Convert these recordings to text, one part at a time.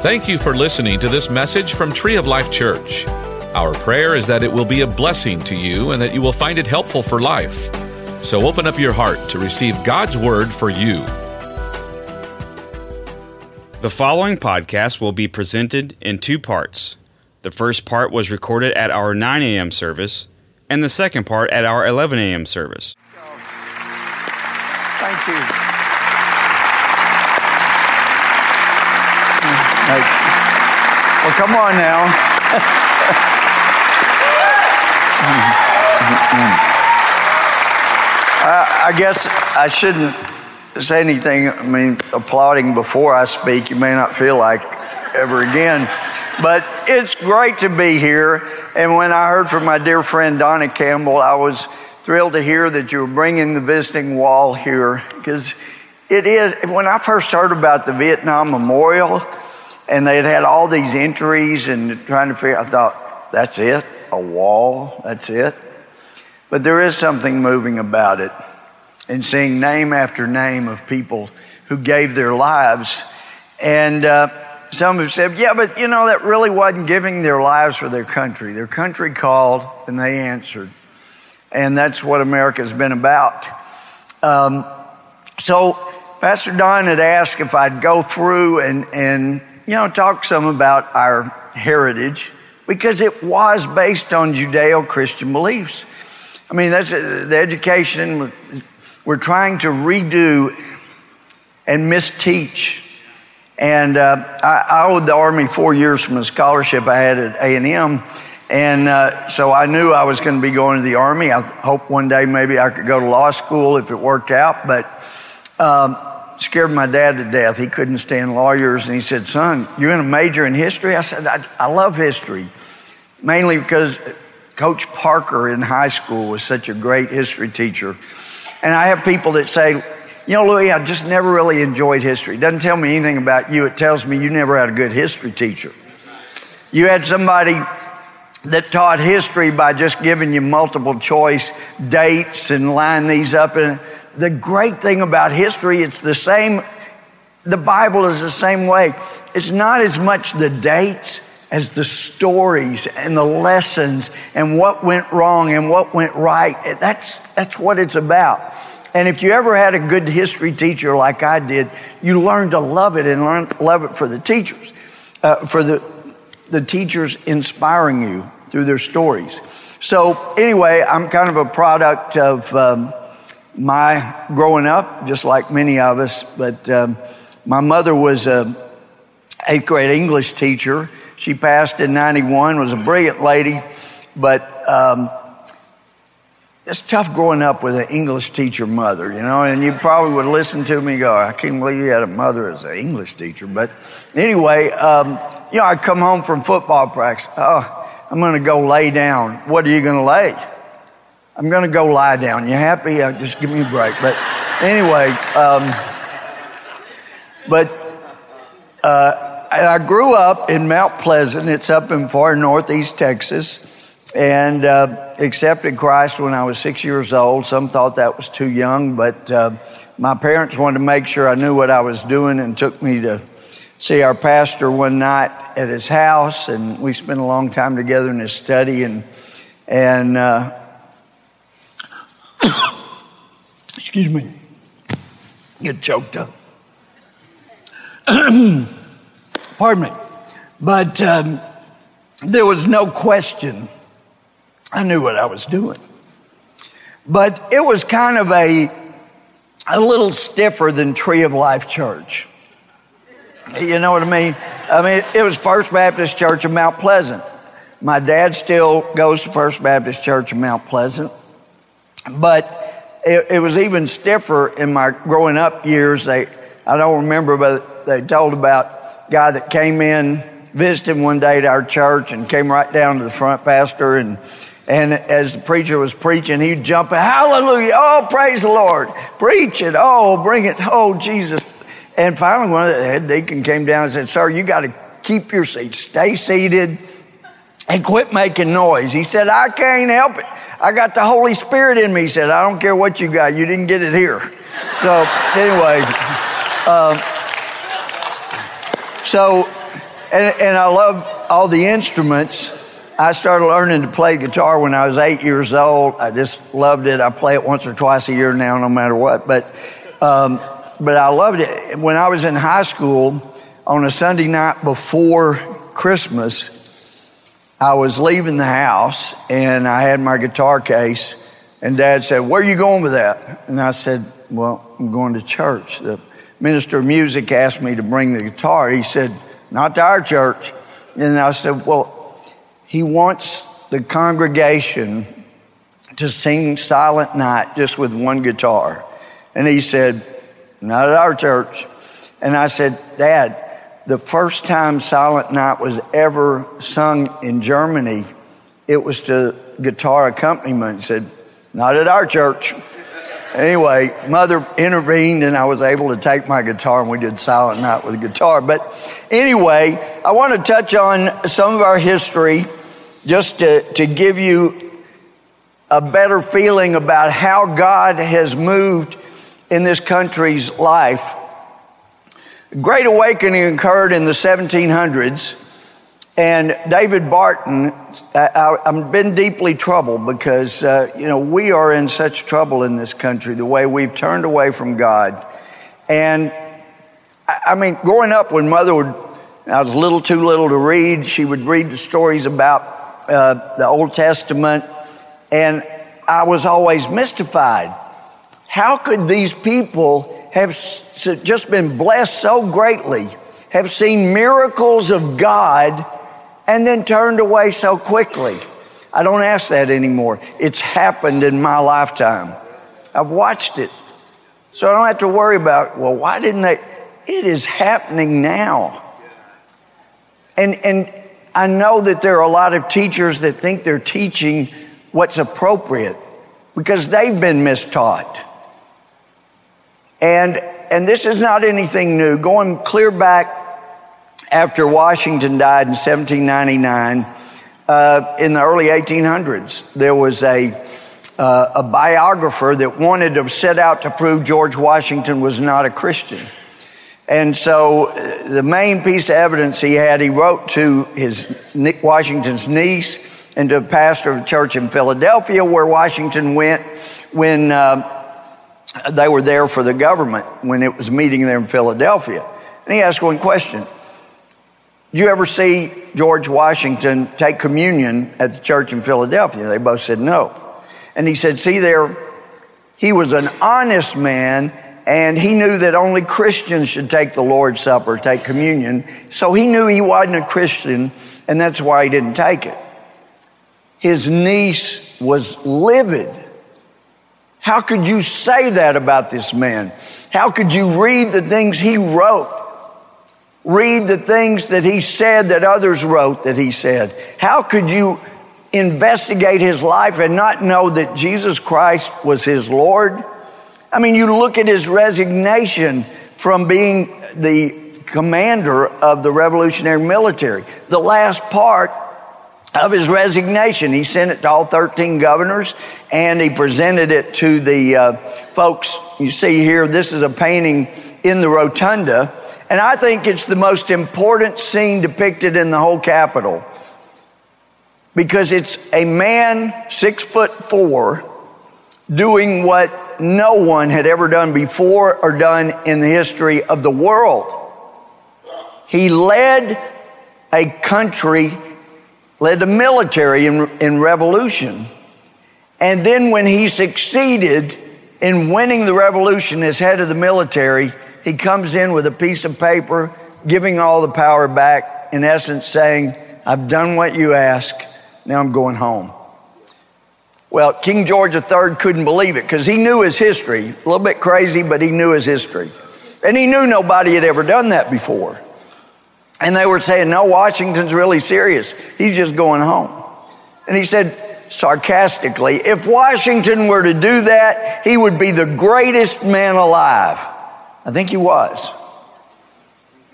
Thank you for listening to this message from Tree of Life Church. Our prayer is that it will be a blessing to you and that you will find it helpful for life. So open up your heart to receive God's word for you. The following podcast will be presented in two parts. The first part was recorded at our 9 a.m. service, and the second part at our 11 a.m. service. Thank you. Thanks. Well, come on now. I, I guess I shouldn't say anything. I mean, applauding before I speak, you may not feel like ever again. But it's great to be here. And when I heard from my dear friend Donna Campbell, I was thrilled to hear that you were bringing the visiting wall here because it is. When I first heard about the Vietnam Memorial, and they had had all these entries and trying to figure. I thought, that's it, a wall, that's it. But there is something moving about it, and seeing name after name of people who gave their lives, and uh, some have said, yeah, but you know that really wasn't giving their lives for their country. Their country called, and they answered, and that's what America's been about. Um, so Pastor Don had asked if I'd go through and, and you know, talk some about our heritage because it was based on Judeo Christian beliefs. I mean, that's the education we're trying to redo and misteach. And uh, I, I, owed the Army four years from a scholarship I had at A&M. And uh, so I knew I was going to be going to the Army. I hope one day maybe I could go to law school if it worked out. But um, scared my dad to death. He couldn't stand lawyers. And he said, Son, you're going to major in history? I said, I, I love history, mainly because Coach Parker in high school was such a great history teacher. And I have people that say, you know, Louis, I just never really enjoyed history. It doesn't tell me anything about you. It tells me you never had a good history teacher. You had somebody that taught history by just giving you multiple choice dates and line these up. And the great thing about history, it's the same, the Bible is the same way. It's not as much the dates as the stories and the lessons and what went wrong and what went right. That's, that's what it's about. And if you ever had a good history teacher like I did, you learn to love it and learn love it for the teachers, uh, for the, the teachers inspiring you through their stories. So, anyway, I'm kind of a product of um, my growing up, just like many of us, but um, my mother was a eighth grade English teacher. She passed in 91, was a brilliant lady, but um, it's tough growing up with an English teacher mother, you know, and you probably would listen to me go, I can't believe you had a mother as an English teacher. But anyway, um, you know, I'd come home from football practice. Oh, I'm going to go lay down. What are you going to lay? I'm going to go lie down. You happy? Uh, just give me a break. But anyway, um, but uh, I grew up in Mount Pleasant. It's up in far northeast Texas, and uh, accepted Christ when I was six years old. Some thought that was too young, but uh, my parents wanted to make sure I knew what I was doing and took me to see our pastor one night at his house, and we spent a long time together in his study and and uh, excuse me, get choked up. Pardon me. But um, there was no question. I knew what I was doing. But it was kind of a, a little stiffer than Tree of Life Church. You know what I mean? I mean, it was First Baptist Church of Mount Pleasant. My dad still goes to First Baptist Church of Mount Pleasant. But it, it, was even stiffer in my growing up years. They, I don't remember, but they told about guy that came in, visited one day to our church and came right down to the front pastor. And and as the preacher was preaching, he'd jump, hallelujah, oh, praise the Lord, preach it, oh, bring it, oh, Jesus. And finally, one of the head deacon came down and said, sir, you got to keep your seat, stay seated, and quit making noise. He said, I can't help it. I got the Holy Spirit in me. He said, I don't care what you got, you didn't get it here. So, anyway, um, so and, and I love all the instruments. I started learning to play guitar when I was eight years old. I just loved it. I play it once or twice a year now, no matter what. But, um, but I loved it. When I was in high school, on a Sunday night before Christmas, I was leaving the house and I had my guitar case, and Dad said, Where are you going with that? And I said, Well, I'm going to church. The minister of music asked me to bring the guitar. He said, Not to our church. And I said, Well, he wants the congregation to sing Silent Night just with one guitar. And he said, Not at our church. And I said, Dad, the first time Silent Night was ever sung in Germany, it was to guitar accompaniment. Said, not at our church. Anyway, mother intervened and I was able to take my guitar and we did Silent Night with a guitar. But anyway, I want to touch on some of our history just to, to give you a better feeling about how God has moved in this country's life. Great Awakening occurred in the 1700s, and David Barton, I, have been deeply troubled because, uh, you know, we are in such trouble in this country, the way we've turned away from God. And I mean, growing up, when mother would, I was little too little to read, she would read the stories about uh, the Old Testament, and I was always mystified. How could these people have just been blessed so greatly, have seen miracles of God, and then turned away so quickly. I don't ask that anymore. It's happened in my lifetime. I've watched it. So I don't have to worry about, well, why didn't they? It is happening now. And, and I know that there are a lot of teachers that think they're teaching what's appropriate because they've been mistaught. And, and this is not anything new. Going clear back after Washington died in 1799, uh, in the early 1800s, there was a, uh, a biographer that wanted to set out to prove George Washington was not a Christian. And so uh, the main piece of evidence he had, he wrote to his Washington's niece and to a pastor of a church in Philadelphia where Washington went when uh, they were there for the government when it was meeting there in Philadelphia. And he asked one question Did you ever see George Washington take communion at the church in Philadelphia? They both said no. And he said, See there, he was an honest man and he knew that only Christians should take the Lord's Supper, take communion. So he knew he wasn't a Christian, and that's why he didn't take it. His niece was livid how could you say that about this man? How could you read the things he wrote? Read the things that he said that others wrote that he said. How could you investigate his life and not know that Jesus Christ was his Lord? I mean, you look at his resignation from being the commander of the revolutionary military. The last part of his resignation. He sent it to all 13 governors and he presented it to the uh, folks. You see here, this is a painting in the rotunda. And I think it's the most important scene depicted in the whole Capitol because it's a man six foot four doing what no one had ever done before or done in the history of the world. He led a country led the military in, in revolution. And then when he succeeded in winning the revolution as head of the military, he comes in with a piece of paper, giving all the power back, in essence saying, I've done what you ask, now I'm going home. Well, King George III couldn't believe it because he knew his history. A little bit crazy, but he knew his history. And he knew nobody had ever done that before. And they were saying, No, Washington's really serious. He's just going home. And he said sarcastically, If Washington were to do that, he would be the greatest man alive. I think he was.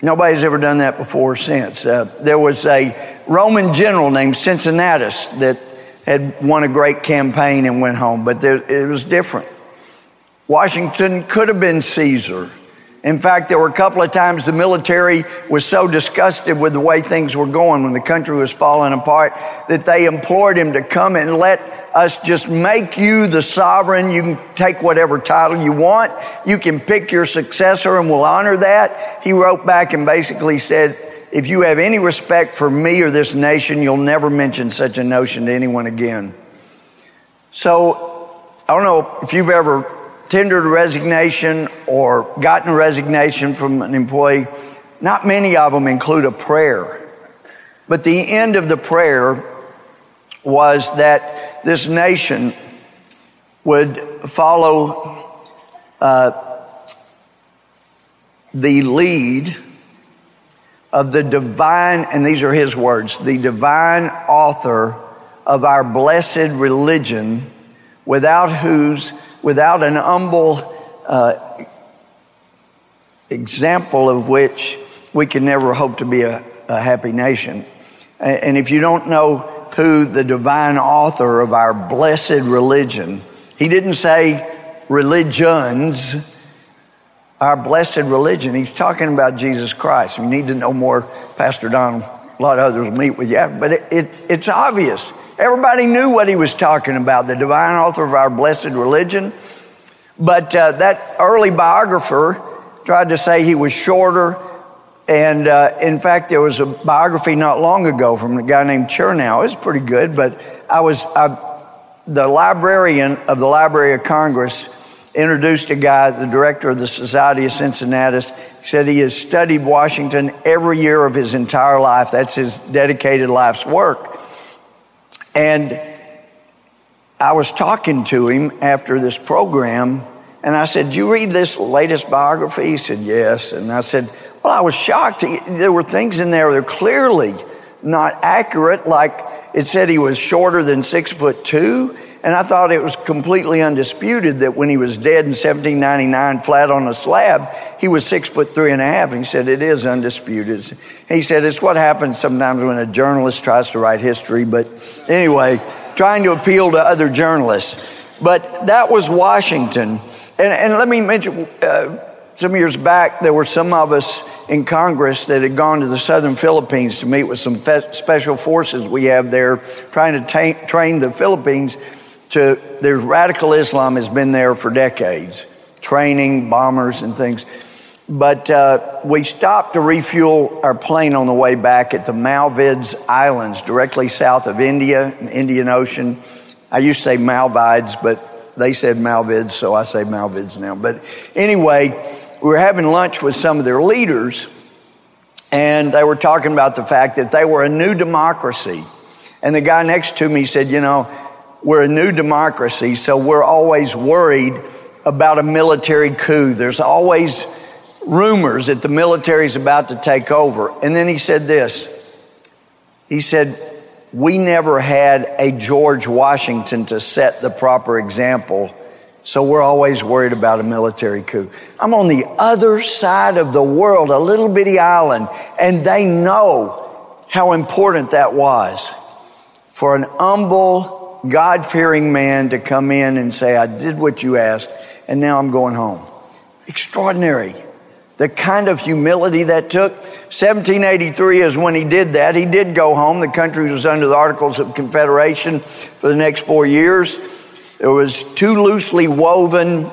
Nobody's ever done that before or since. Uh, there was a Roman general named Cincinnatus that had won a great campaign and went home, but there, it was different. Washington could have been Caesar In fact, there were a couple of times the military was so disgusted with the way things were going when the country was falling apart that they implored him to come and let us just make you the sovereign. You can take whatever title you want. You can pick your successor and we'll honor that. He wrote back and basically said, if you have any respect for me or this nation, you'll never mention such a notion to anyone again. So, I don't know if you've ever tendered resignation or gotten a resignation from an employee, not many of them include a prayer. But the end of the prayer was that this nation would follow uh, the lead of the divine, and these are his words, the divine author of our blessed religion, without whose without an humble uh, example of which we can never hope to be a, a happy nation. And if you don't know who the divine author of our blessed religion, he didn't say religions, our blessed religion. He's talking about Jesus Christ. You need to know more. Pastor Don, a lot of others will meet with you, but it, it, it's obvious. Everybody knew what he was talking about, the divine author of our blessed religion. But uh, that early biographer tried to say he was shorter. And uh, in fact, there was a biography not long ago from a guy named Chernow. It was pretty good, but I was, I, the librarian of the Library of Congress introduced a guy, the director of the Society of Cincinnatus, said he has studied Washington every year of his entire life. That's his dedicated life's work. And I was talking to him after this program, and I said, Do you read this latest biography? He said, Yes. And I said, Well, I was shocked. There were things in there that are clearly not accurate, like it said he was shorter than six foot two. And I thought it was completely undisputed that when he was dead in 1799, flat on a slab, he was six foot three and a half. And he said, It is undisputed. He said, It's what happens sometimes when a journalist tries to write history. But anyway, trying to appeal to other journalists. But that was Washington. And, and let me mention, uh, some years back, there were some of us in Congress that had gone to the southern Philippines to meet with some fe- special forces we have there, trying to ta- train the Philippines to, there's radical Islam has been there for decades, training bombers and things. But uh, we stopped to refuel our plane on the way back at the Maldives Islands, directly south of India, in Indian Ocean. I used to say Maldives, but they said Malvids, so I say Malvids now. But anyway, we were having lunch with some of their leaders, and they were talking about the fact that they were a new democracy. And the guy next to me said, You know, we're a new democracy, so we're always worried about a military coup. There's always rumors that the military is about to take over. And then he said this He said, We never had a George Washington to set the proper example. So we're always worried about a military coup. I'm on the other side of the world, a little bitty island, and they know how important that was for an humble, God fearing man to come in and say, I did what you asked, and now I'm going home. Extraordinary. The kind of humility that took. 1783 is when he did that. He did go home. The country was under the Articles of Confederation for the next four years. There was too loosely woven,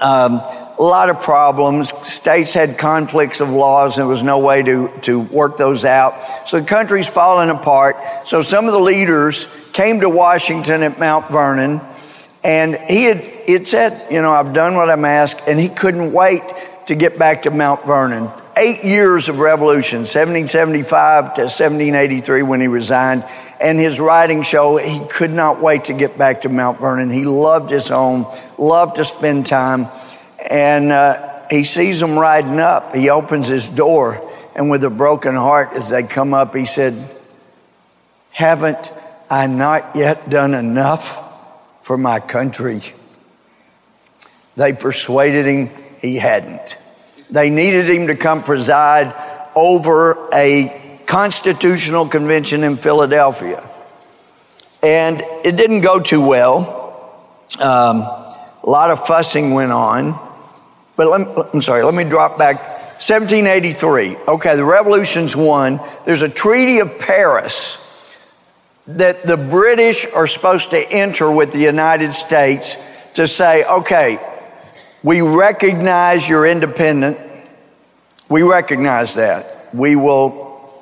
um, a lot of problems. States had conflicts of laws, and there was no way to, to work those out. So the country's falling apart. So some of the leaders came to Washington at Mount Vernon, and he had it said, you know, I've done what I'm asked, and he couldn't wait to get back to Mount Vernon. Eight years of revolution, 1775 to 1783 when he resigned, and his writings show he could not wait to get back to Mount Vernon. He loved his home, loved to spend time, and uh, he sees them riding up. He opens his door, and with a broken heart, as they come up, he said, Haven't I not yet done enough for my country? They persuaded him he hadn't. They needed him to come preside over a constitutional convention in Philadelphia. And it didn't go too well. Um, a lot of fussing went on. But let I'm sorry, let me drop back. 1783. Okay, the revolution's won. There's a Treaty of Paris that the British are supposed to enter with the United States to say, okay, we recognize your independent. We recognize that. We will,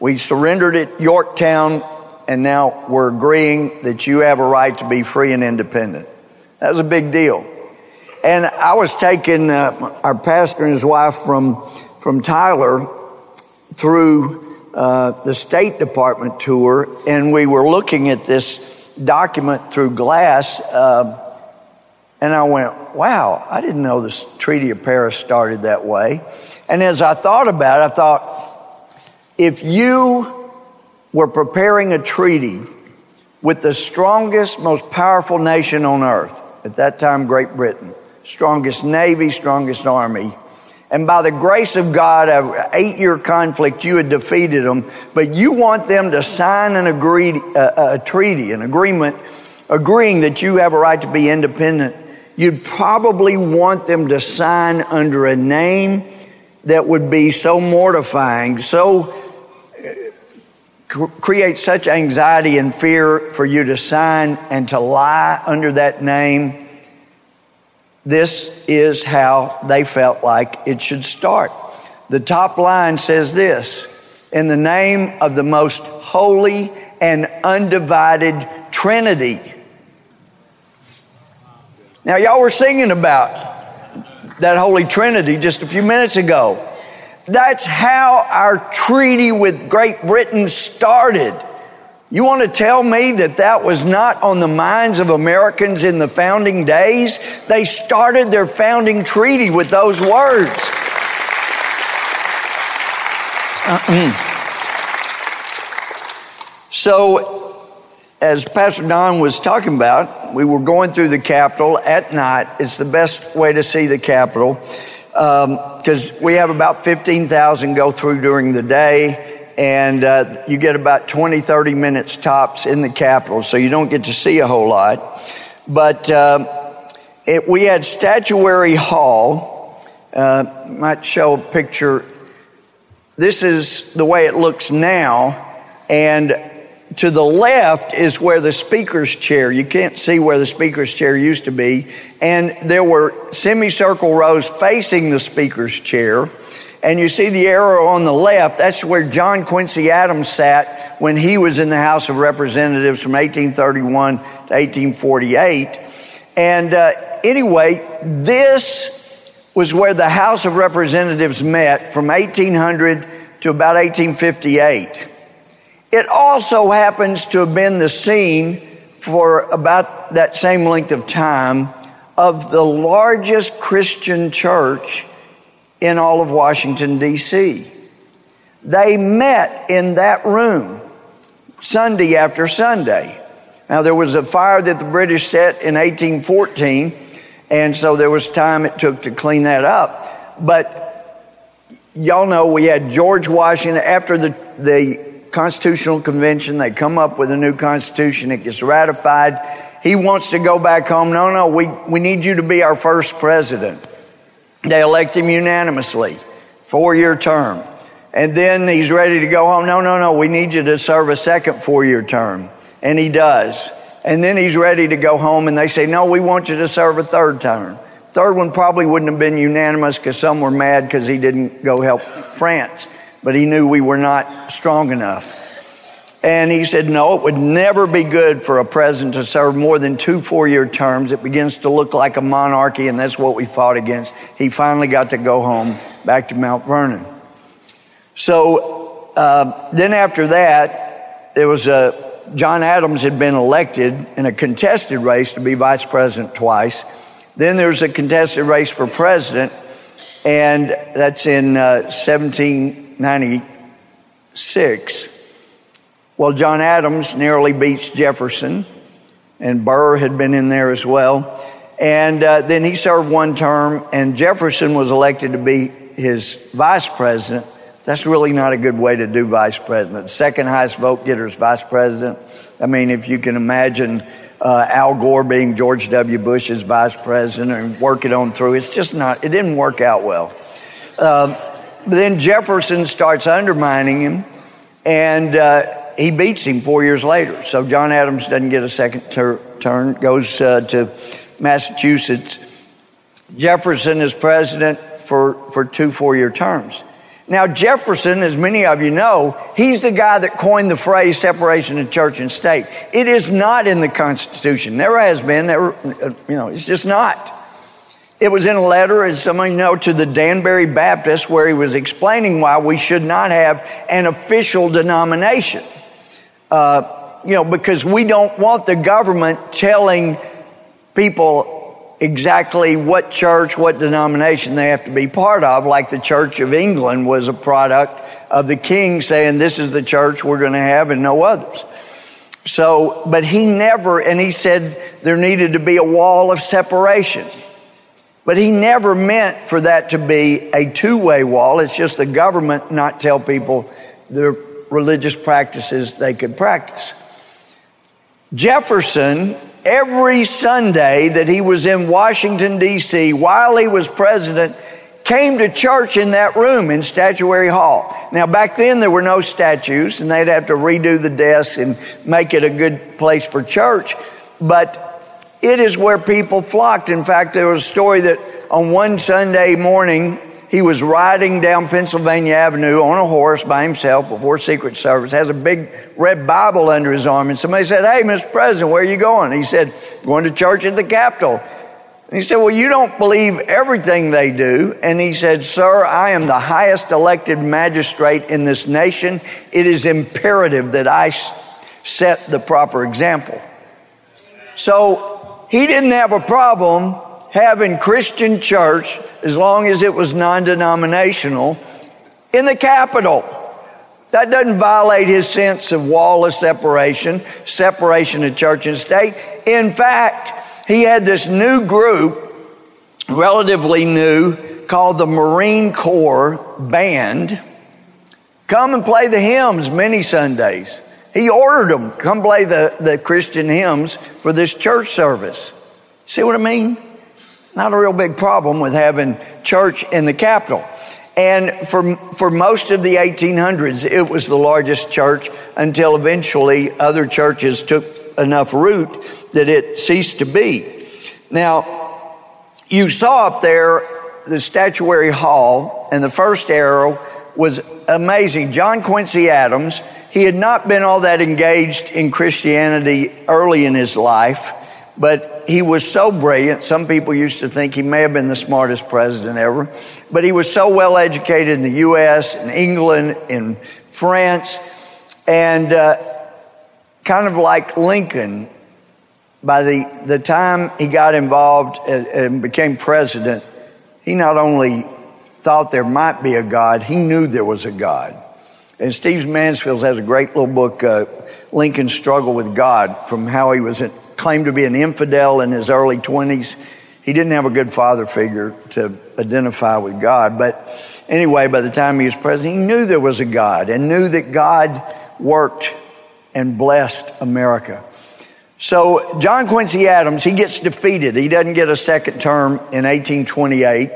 we surrendered at Yorktown, and now we're agreeing that you have a right to be free and independent. That was a big deal. And I was taking uh, our pastor and his wife from, from Tyler through uh, the State Department tour, and we were looking at this document through glass. Uh, and I went, wow, I didn't know this Treaty of Paris started that way. And as I thought about it, I thought, if you were preparing a treaty with the strongest, most powerful nation on earth, at that time, Great Britain, strongest navy, strongest army, and by the grace of God, an eight year conflict, you had defeated them, but you want them to sign an agreed, uh, a treaty, an agreement, agreeing that you have a right to be independent. You'd probably want them to sign under a name that would be so mortifying, so uh, create such anxiety and fear for you to sign and to lie under that name. This is how they felt like it should start. The top line says this in the name of the most holy and undivided Trinity now, y'all were singing about that Holy Trinity just a few minutes ago. That's how our treaty with Great Britain started. You want to tell me that that was not on the minds of Americans in the founding days? They started their founding treaty with those words. Uh-uh. So, as Pastor Don was talking about, we were going through the Capitol at night. It's the best way to see the Capitol because um, we have about 15,000 go through during the day, and uh, you get about 20, 30 minutes tops in the Capitol, so you don't get to see a whole lot. But um, it, we had Statuary Hall. Uh, might show a picture. This is the way it looks now, and to the left is where the speaker's chair, you can't see where the speaker's chair used to be. And there were semicircle rows facing the speaker's chair. And you see the arrow on the left, that's where John Quincy Adams sat when he was in the House of Representatives from 1831 to 1848. And uh, anyway, this was where the House of Representatives met from 1800 to about 1858. It also happens to have been the scene for about that same length of time of the largest Christian church in all of Washington, D.C. They met in that room Sunday after Sunday. Now, there was a fire that the British set in 1814, and so there was time it took to clean that up. But y'all know we had George Washington after the, the Constitutional Convention. They come up with a new constitution. It gets ratified. He wants to go back home. No, no, we, we need you to be our first president. They elect him unanimously, four year term. And then he's ready to go home. No, no, no, we need you to serve a second four year term. And he does. And then he's ready to go home, and they say, No, we want you to serve a third term. Third one probably wouldn't have been unanimous because some were mad because he didn't go help France but he knew we were not strong enough. And he said, No, it would never be good for a president to serve more than two four year terms. It begins to look like a monarchy, and that's what we fought against. He finally got to go home back to Mount Vernon. So uh, then after that, there was a John Adams had been elected in a contested race to be vice president twice. Then there was a contested race for president, and that's in uh, 17. 96. Well, John Adams nearly beats Jefferson, and Burr had been in there as well. And uh, then he served one term, and Jefferson was elected to be his vice president. That's really not a good way to do vice president. Second highest vote getter is vice president. I mean, if you can imagine uh, Al Gore being George W. Bush's vice president and working on through. It's just not, it didn't work out well. Um, but then Jefferson starts undermining him, and uh, he beats him four years later. So John Adams doesn't get a second ter- turn, goes uh, to Massachusetts. Jefferson is president for, for two four year terms. Now, Jefferson, as many of you know, he's the guy that coined the phrase separation of church and state. It is not in the Constitution. Never has been. Never, uh, you know, it's just not. It was in a letter, as some of you know, to the Danbury Baptist, where he was explaining why we should not have an official denomination. Uh, you know, because we don't want the government telling people exactly what church, what denomination they have to be part of, like the Church of England was a product of the king saying, This is the church we're going to have and no others. So, but he never, and he said there needed to be a wall of separation. But he never meant for that to be a two way wall. It's just the government not tell people the religious practices they could practice. Jefferson every Sunday that he was in Washington, D.C., while he was president, came to church in that room in Statuary Hall. Now, back then, there were no statues, and they'd have to redo the desks and make it a good place for church. But it is where people flocked. In fact, there was a story that on one Sunday morning, he was riding down Pennsylvania Avenue on a horse by himself before Secret Service, has a big red Bible under his arm. And somebody said, Hey, Mr. President, where are you going? He said, Going to church at the Capitol. And he said, Well, you don't believe everything they do. And he said, Sir, I am the highest elected magistrate in this nation. It is imperative that I set the proper example. So he didn't have a problem having Christian church, as long as it was non denominational, in the Capitol. That doesn't violate his sense of wall of separation, separation of church and state. In fact, he had this new group, relatively new, called the Marine Corps Band, come and play the hymns many Sundays. He ordered them, come play the, the Christian hymns for this church service. See what I mean? Not a real big problem with having church in the Capitol. And for, for most of the 1800s, it was the largest church until eventually other churches took enough root that it ceased to be. Now, you saw up there the statuary hall, and the first arrow was amazing. John Quincy Adams, he had not been all that engaged in Christianity early in his life, but he was so brilliant. Some people used to think he may have been the smartest president ever, but he was so well educated in the U.S., in England, in France, and uh, kind of like Lincoln. By the, the time he got involved and, became president, he not only thought there might be a God, he knew there was a God. And Steve Mansfield has a great little book, uh, Lincoln's Struggle with God, from how he was claimed to be an infidel in his early 20s. He didn't have a good father figure to identify with God. But anyway, by the time he was president, he knew there was a God and knew that God worked and blessed America. So, John Quincy Adams, he gets defeated. He doesn't get a second term in 1828.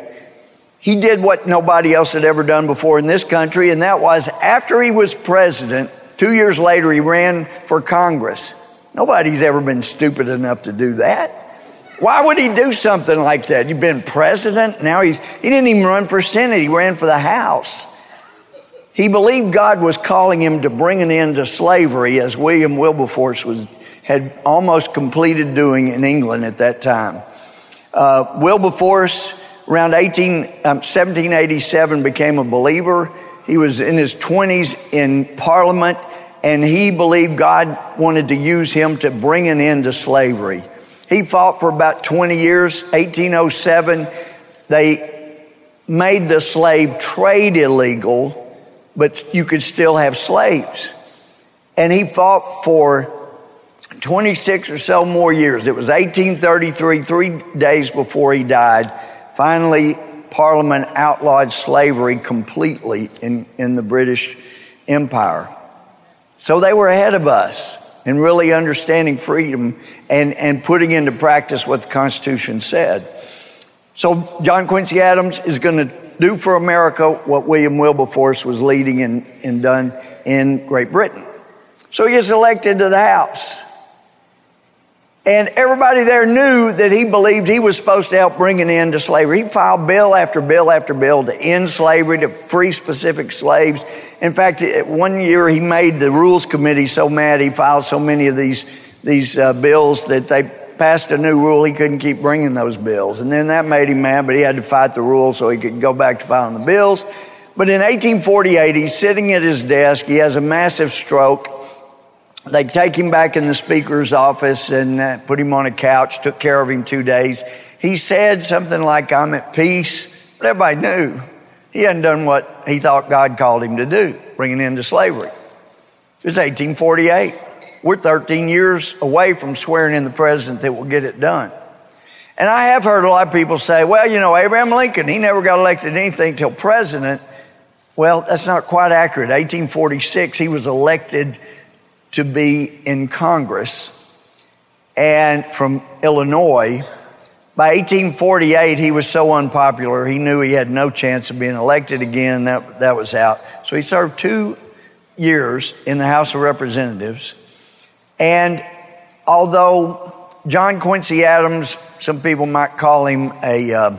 He did what nobody else had ever done before in this country, and that was after he was president, two years later, he ran for Congress. Nobody's ever been stupid enough to do that. Why would he do something like that? You've been president. Now he's, he didn't even run for Senate. He ran for the House. He believed God was calling him to bring an end to slavery as William Wilberforce was, had almost completed doing in England at that time. Uh, Wilberforce, around 18, um, 1787, became a believer. He was in his 20s in Parliament and he believed God wanted to use him to bring an end to slavery. He fought for about 20 years. 1807, they made the slave trade illegal, but you could still have slaves. And he fought for 26 or so more years. It was 1833, three days before he died. Finally, Parliament outlawed slavery completely in, in the British Empire. So they were ahead of us. in really understanding freedom and, and putting into practice what the Constitution said. So, John Quincy Adams is going to do for America what William Wilberforce was leading and, and done in Great Britain. So he gets elected to the House. And everybody there knew that he believed he was supposed to help bring an end to slavery. He filed bill after bill after bill to end slavery, to free specific slaves. In fact, one year he made the Rules Committee so mad he filed so many of these, these uh, bills that they passed a new rule he couldn't keep bringing those bills. And then that made him mad, but he had to fight the rule so he could go back to filing the bills. But in 1848, he's sitting at his desk. He has a massive stroke. They take him back in the speaker's office and uh, put him on a couch, took care of him two days. He said something like, I'm at peace. But everybody knew he hadn't done what he thought God called him to do, bringing into slavery. It was 1848. We're 13 years away from swearing in the president that will get it done. And I have heard a lot of people say, well, you know, Abraham Lincoln, he never got elected anything till president. Well, that's not quite accurate. 1846, he was elected to be in Congress and from Illinois. By 1848, he was so unpopular, he knew he had no chance of being elected again. That, that was out. So he served two years in the House of Representatives. And although John Quincy Adams, some people might call him a, uh,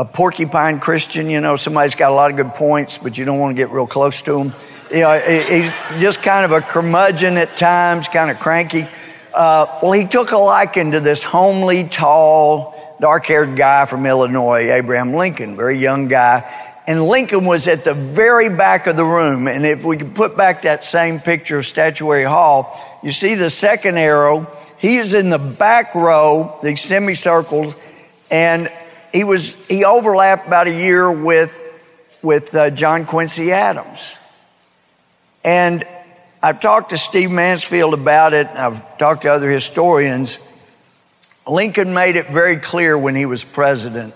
a porcupine Christian, you know, somebody's got a lot of good points, but you don't want to get real close to him you know, he's just kind of a curmudgeon at times, kind of cranky. Uh, well, he took a liking to this homely, tall, dark haired guy from Illinois, Abraham Lincoln, very young guy. And Lincoln was at the very back of the room. And if we could put back that same picture of Statuary Hall, you see the second arrow. He is in the back row, the semicircles, and he was he overlapped about a year with with uh, John Quincy Adams. And I've talked to Steve Mansfield about it, I've talked to other historians. Lincoln made it very clear when he was president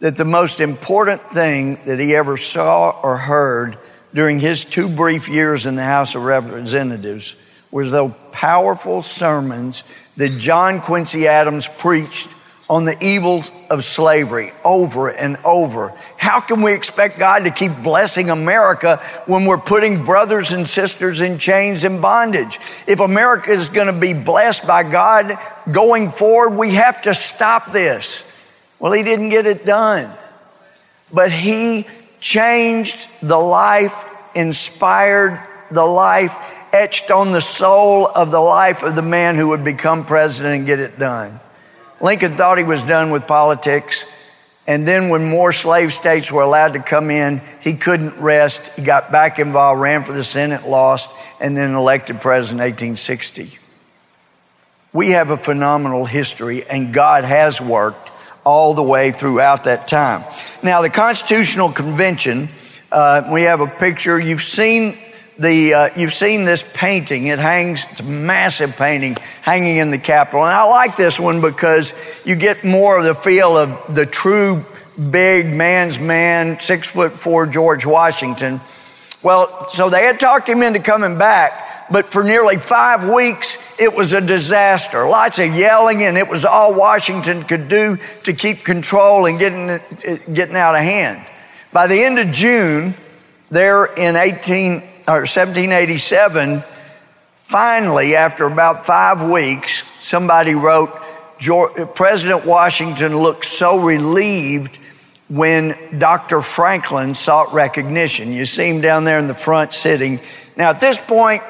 that the most important thing that he ever saw or heard during his two brief years in the House of Representatives was those powerful sermons that John Quincy Adams preached on the evils of slavery over and over. How can we expect God to keep blessing America when we're putting brothers and sisters in chains and bondage? If America is going to be blessed by God going forward, we have to stop this. Well, he didn't get it done, but he changed the life, inspired the life, etched on the soul of the life of the man who would become president and get it done. Lincoln thought he was done with politics. And then when more slave states were allowed to come in, he couldn't rest. He got back involved, ran for the Senate, lost, and then elected president in 1860. We have a phenomenal history, and God has worked all the way throughout that time. Now, the Constitutional Convention, uh, we have a picture. You've seen the, uh, you've seen this painting. It hangs, it's a massive painting hanging in the Capitol. And I like this one because you get more of the feel of the true big man's man, six foot four George Washington. Well, so they had talked him into coming back, but for nearly five weeks, it was a disaster. Lots of yelling, and it was all Washington could do to keep control and getting, getting out of hand. By the end of June, there in 18, or 1787, finally, after about five weeks, somebody wrote, President Washington looked so relieved when Dr. Franklin sought recognition. You see him down there in the front sitting. Now, at this point,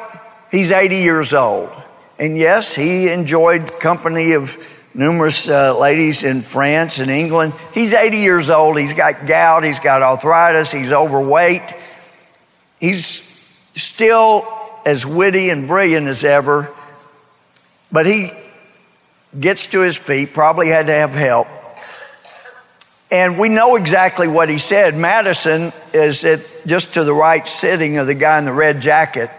he's 80 years old. And yes, he enjoyed company of numerous uh, ladies in France and England. He's 80 years old. He's got gout. He's got arthritis. He's overweight. He's still as witty and brilliant as ever, but he gets to his feet, probably had to have help. And we know exactly what he said. Madison is at just to the right sitting of the guy in the red jacket.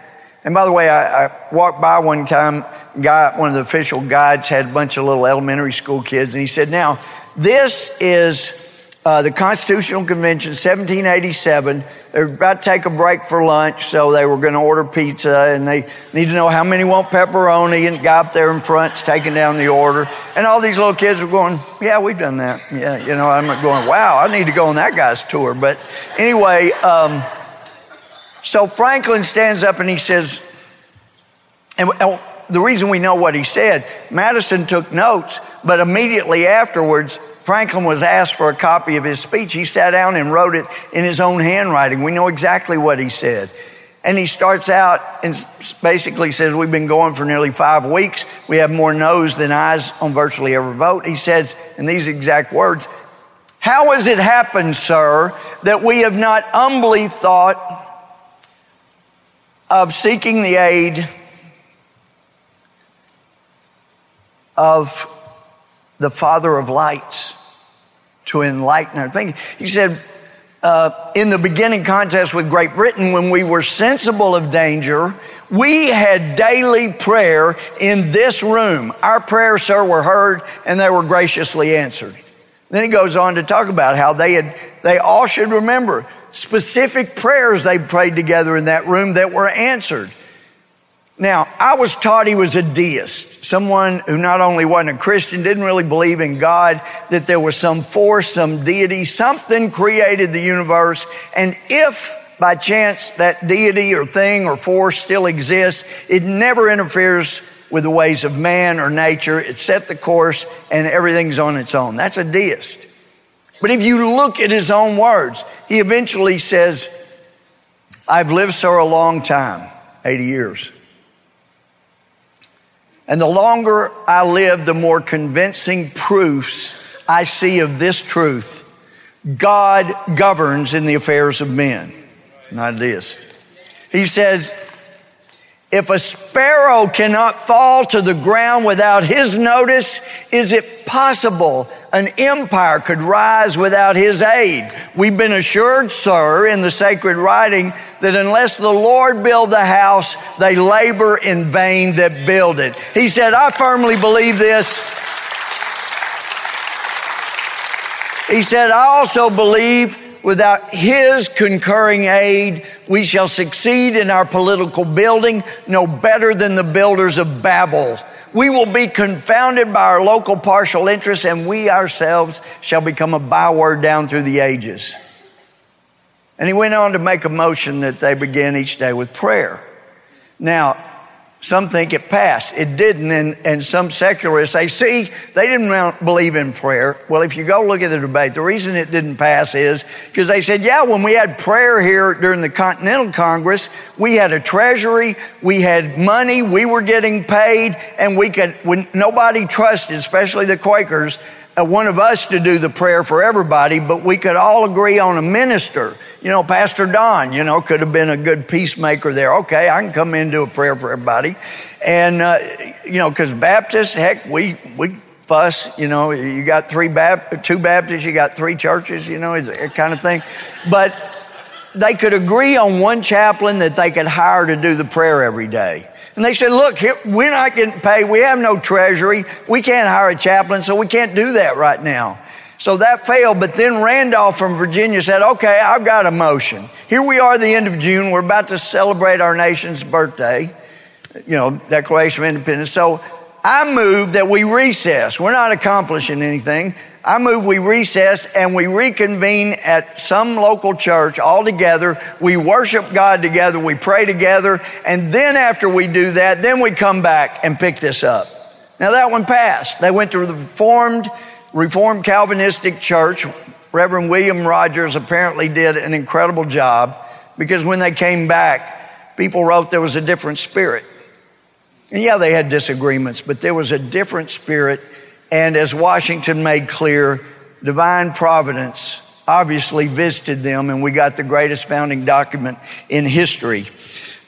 And by the way, I, I walked by one time, guy, one of the official guides had a bunch of little elementary school kids, and he said, Now, this is uh, the Constitutional Convention, 1787. They were about to take a break for lunch, so they were going to order pizza, and they need to know how many want pepperoni. And guy up there in front's taking down the order, and all these little kids were going, "Yeah, we've done that. Yeah, you know." I'm going, "Wow, I need to go on that guy's tour." But anyway, um, so Franklin stands up and he says, and the reason we know what he said, Madison took notes, but immediately afterwards, Franklin was asked for a copy of his speech. He sat down and wrote it in his own handwriting. We know exactly what he said. And he starts out and basically says, We've been going for nearly five weeks. We have more no's than ayes on virtually every vote. He says, in these exact words, How has it happened, sir, that we have not humbly thought of seeking the aid of the Father of lights to enlighten our thinking. He said, uh, in the beginning contest with Great Britain, when we were sensible of danger, we had daily prayer in this room. Our prayers, sir, were heard and they were graciously answered. Then he goes on to talk about how they had, they all should remember specific prayers they prayed together in that room that were answered. Now, I was taught he was a deist, someone who not only wasn't a Christian, didn't really believe in God, that there was some force, some deity, something created the universe. And if by chance that deity or thing or force still exists, it never interferes with the ways of man or nature. It set the course and everything's on its own. That's a deist. But if you look at his own words, he eventually says, I've lived so a long time, 80 years. And the longer I live, the more convincing proofs I see of this truth. God governs in the affairs of men, not this. He says, if a sparrow cannot fall to the ground without his notice, is it possible an empire could rise without his aid? We've been assured, sir, in the sacred writing that unless the Lord build the house, they labor in vain that build it. He said, I firmly believe this. He said, I also believe without his concurring aid, we shall succeed in our political building no better than the builders of Babel. We will be confounded by our local partial interests, and we ourselves shall become a byword down through the ages. And he went on to make a motion that they begin each day with prayer. Now, some think it passed. It didn't. And, and some secularists say, see, they didn't believe in prayer. Well, if you go look at the debate, the reason it didn't pass is because they said, yeah, when we had prayer here during the Continental Congress, we had a treasury, we had money, we were getting paid, and we could, when nobody trusted, especially the Quakers, one of us to do the prayer for everybody, but we could all agree on a minister. You know, Pastor Don, you know, could have been a good peacemaker there. Okay, I can come in and do a prayer for everybody. And, uh, you know, because Baptists, heck, we, we fuss, you know, you got three Bap- two Baptists, you got three churches, you know, that kind of thing. But they could agree on one chaplain that they could hire to do the prayer every day. And they said, Look, we're not getting paid. We have no treasury. We can't hire a chaplain, so we can't do that right now. So that failed. But then Randolph from Virginia said, Okay, I've got a motion. Here we are, the end of June. We're about to celebrate our nation's birthday, you know, Declaration of Independence. So I move that we recess. We're not accomplishing anything. I move we recess and we reconvene at some local church all together. We worship God together, we pray together, and then after we do that, then we come back and pick this up. Now that one passed. They went to the Reformed, Reformed Calvinistic Church. Reverend William Rogers apparently did an incredible job because when they came back, people wrote there was a different spirit. And yeah, they had disagreements, but there was a different spirit and as Washington made clear, divine providence obviously visited them, and we got the greatest founding document in history.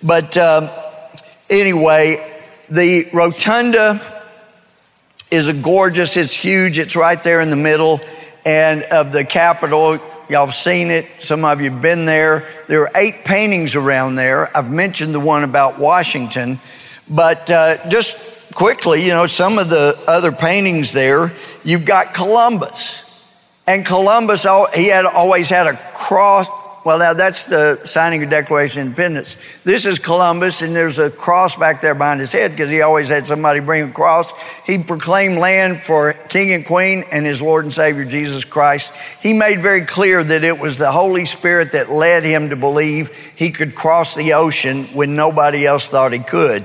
But um, anyway, the rotunda is a gorgeous, it's huge, it's right there in the middle and of the Capitol. Y'all have seen it. Some of you have been there. There are eight paintings around there. I've mentioned the one about Washington, but uh, just quickly, you know, some of the other paintings there, you've got Columbus. And Columbus, he had always had a cross. Well, now that's the signing of Declaration of Independence. This is Columbus, and there's a cross back there behind his head because he always had somebody bring a cross. He proclaimed land for King and Queen and his Lord and Savior Jesus Christ. He made very clear that it was the Holy Spirit that led him to believe he could cross the ocean when nobody else thought he could.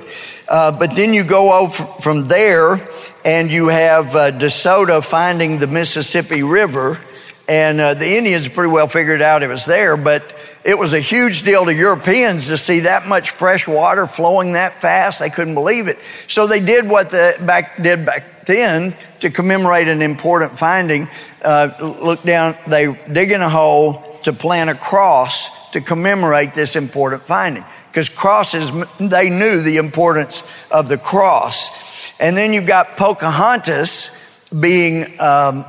Uh, but then you go over from there and you have uh, DeSoto finding the Mississippi River. And uh, the Indians pretty well figured out it was there, but it was a huge deal to Europeans to see that much fresh water flowing that fast. They couldn't believe it. So they did what the back did back then to commemorate an important finding. Uh, look down, they dig in a hole to plant a cross to commemorate this important finding because crosses, they knew the importance of the cross. And then you've got Pocahontas being um,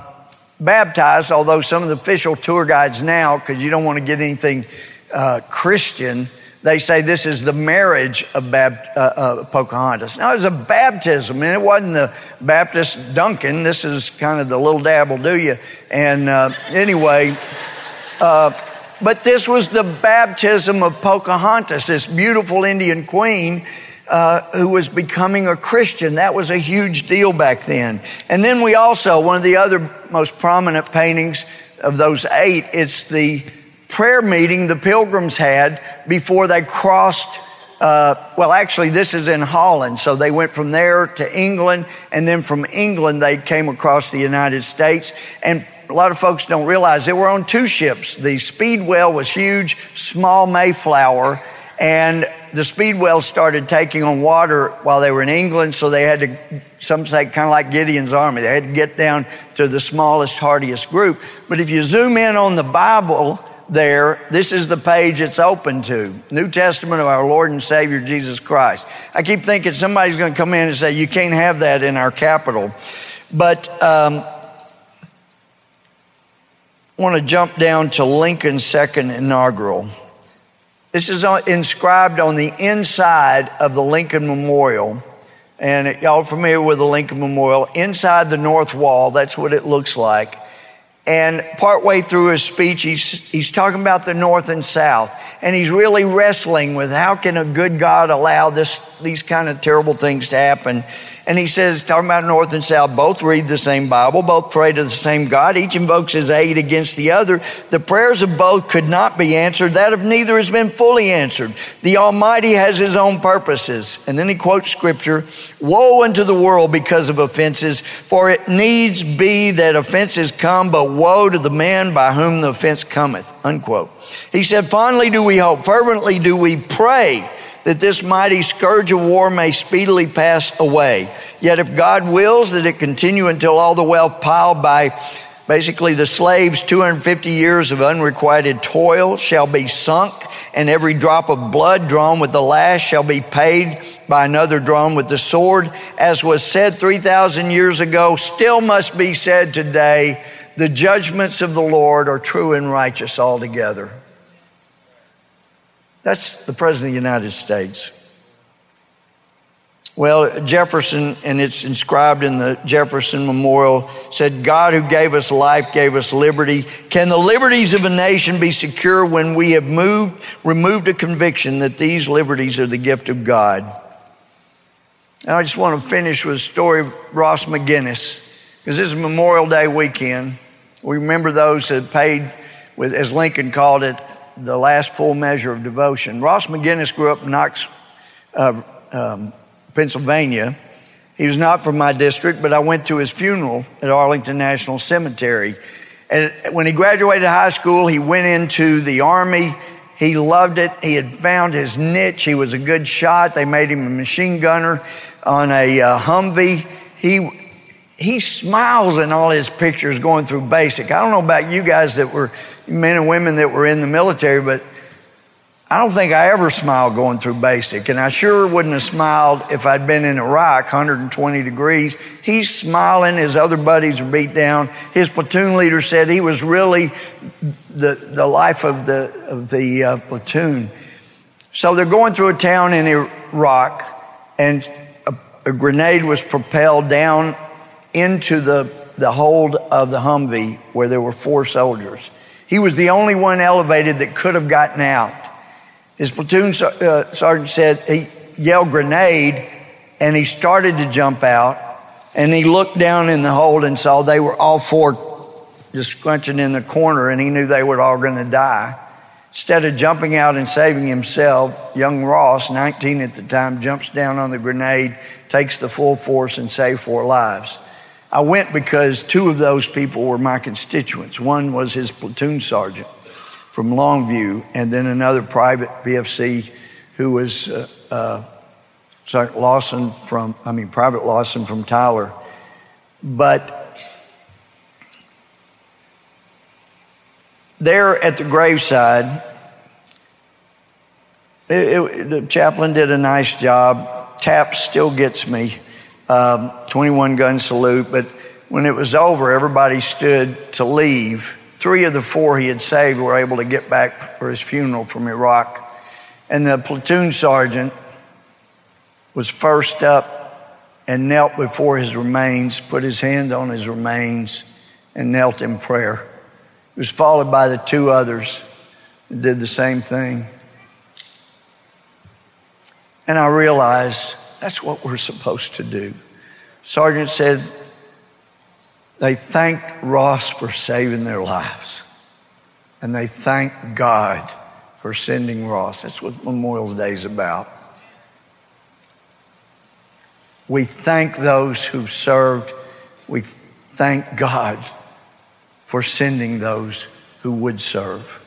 baptized, although some of the official tour guides now, because you don't want to get anything uh, Christian, they say this is the marriage of Bab- uh, uh, Pocahontas. Now, it was a baptism, and it wasn't the Baptist Duncan. This is kind of the little dab will do you. And uh, anyway, uh, but this was the baptism of Pocahontas, this beautiful Indian queen uh, who was becoming a Christian. That was a huge deal back then. And then we also, one of the other most prominent paintings of those eight, it's the prayer meeting the pilgrims had before they crossed. Uh, well, actually, this is in Holland. So they went from there to England, and then from England, they came across the United States. And a lot of folks don't realize they were on two ships. The Speedwell was huge, small Mayflower, and the Speedwell started taking on water while they were in England, so they had to, some say, kind of like Gideon's army. They had to get down to the smallest, hardiest group. But if you zoom in on the Bible, there, this is the page it's open to New Testament of our Lord and Savior Jesus Christ. I keep thinking somebody's going to come in and say, You can't have that in our Capitol. But um, want to jump down to Lincoln's second inaugural. This is uh, inscribed on the inside of the Lincoln Memorial. And y'all familiar with the Lincoln Memorial? Inside the north wall, that's what it looks like. And partway through his speech, he's, he's talking about the North and South. And he's really wrestling with how can a good God allow this, these kind of terrible things to happen. And he says, talking about North and South, both read the same Bible, both pray to the same God, each invokes his aid against the other. The prayers of both could not be answered, that of neither has been fully answered. The Almighty has his own purposes. And then he quotes scripture Woe unto the world because of offenses, for it needs be that offenses come, but woe to the man by whom the offense cometh. Unquote. He said, Fondly do we hope, fervently do we pray that this mighty scourge of war may speedily pass away. Yet if God wills that it continue until all the wealth piled by basically the slaves' 250 years of unrequited toil shall be sunk, and every drop of blood drawn with the lash shall be paid by another drawn with the sword, as was said 3,000 years ago, still must be said today. The judgments of the Lord are true and righteous altogether. That's the President of the United States. Well, Jefferson, and it's inscribed in the Jefferson Memorial, said, God who gave us life gave us liberty. Can the liberties of a nation be secure when we have moved, removed a conviction that these liberties are the gift of God? And I just want to finish with a story of Ross McGinnis, because this is Memorial Day weekend. We remember those that paid, with, as Lincoln called it, the last full measure of devotion. Ross McGinnis grew up in Knox, uh, um, Pennsylvania. He was not from my district, but I went to his funeral at Arlington National Cemetery. And when he graduated high school, he went into the Army. He loved it. He had found his niche. He was a good shot. They made him a machine gunner on a uh, Humvee. He, he smiles in all his pictures going through basic. I don't know about you guys that were men and women that were in the military, but I don't think I ever smiled going through basic. And I sure wouldn't have smiled if I'd been in Iraq, 120 degrees. He's smiling. His other buddies are beat down. His platoon leader said he was really the, the life of the, of the uh, platoon. So they're going through a town in Iraq, and a, a grenade was propelled down into the, the hold of the Humvee where there were four soldiers. He was the only one elevated that could have gotten out. His platoon uh, sergeant said he yelled grenade and he started to jump out and he looked down in the hold and saw they were all four just scrunching in the corner and he knew they were all going to die. Instead of jumping out and saving himself, young Ross, 19 at the time, jumps down on the grenade, takes the full force, and saves four lives. I went because two of those people were my constituents. One was his platoon sergeant from Longview, and then another private PFC who was uh, uh, Sergeant Lawson from, I mean, Private Lawson from Tyler. But there at the graveside, it, it, the chaplain did a nice job. Tap still gets me, um, 21 gun salute. But when it was over, everybody stood to leave. Three of the four he had saved were able to get back for his funeral from Iraq. And the platoon sergeant was first up and knelt before his remains, put his hand on his remains, and knelt in prayer. He was followed by the two others that did the same thing. And I realized that's what we're supposed to do. Sergeant said they thanked Ross for saving their lives. And they thanked God for sending Ross. That's what Memorial Day is about. We thank those who served. We thank God for sending those who would serve.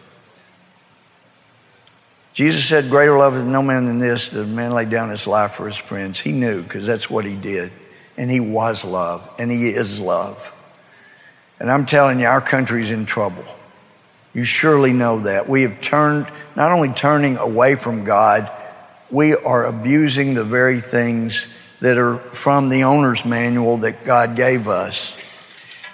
Jesus said, Greater love is no man than this, that a man lay down his life for his friends. He knew because that's what he did. And he was love, and he is love. And I'm telling you, our country's in trouble. You surely know that. We have turned, not only turning away from God, we are abusing the very things that are from the owner's manual that God gave us.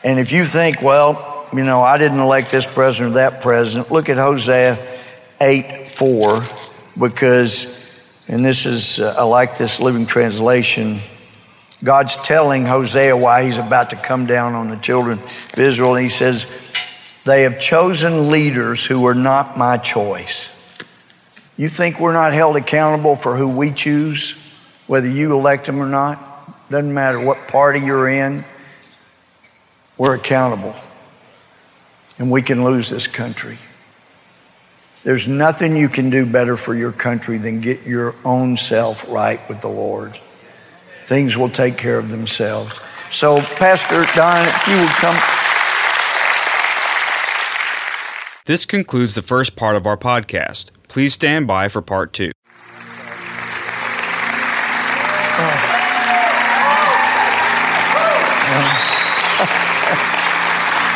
And if you think, well, you know, I didn't elect this president or that president. Look at Hosea 8 4, because, and this is, uh, I like this living translation. God's telling Hosea why he's about to come down on the children of Israel. He says, They have chosen leaders who are not my choice. You think we're not held accountable for who we choose, whether you elect them or not? Doesn't matter what party you're in, we're accountable and we can lose this country. There's nothing you can do better for your country than get your own self right with the Lord. Things will take care of themselves. So, Pastor Don, if you would come. This concludes the first part of our podcast. Please stand by for part two.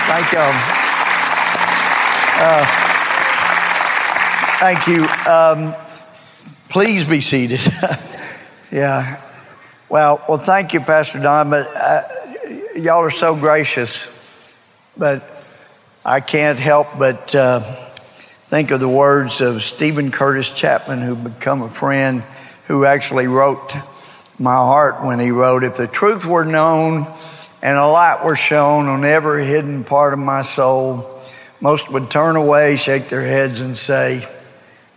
Thank you. Uh, thank you. Um, please be seated. yeah. Well, well, thank you, Pastor Don. But uh, y'all are so gracious. But I can't help but uh, think of the words of Steven Curtis Chapman, who become a friend, who actually wrote my heart when he wrote, "If the truth were known." And a light were shown on every hidden part of my soul most would turn away, shake their heads, and say,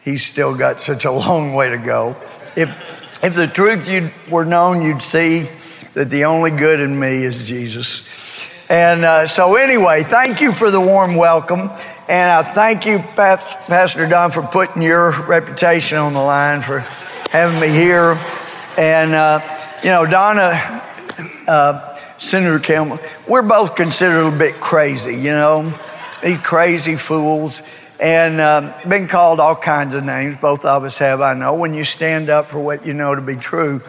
He's still got such a long way to go. If, if the truth you were known, you'd see that the only good in me is Jesus. And uh, so, anyway, thank you for the warm welcome. And I thank you, Pastor Don, for putting your reputation on the line, for having me here. And, uh, you know, Donna, uh, Senator Campbell, we're both considered a bit crazy, you know these crazy fools, and um, been called all kinds of names. Both of us have, I know, when you stand up for what you know to be true.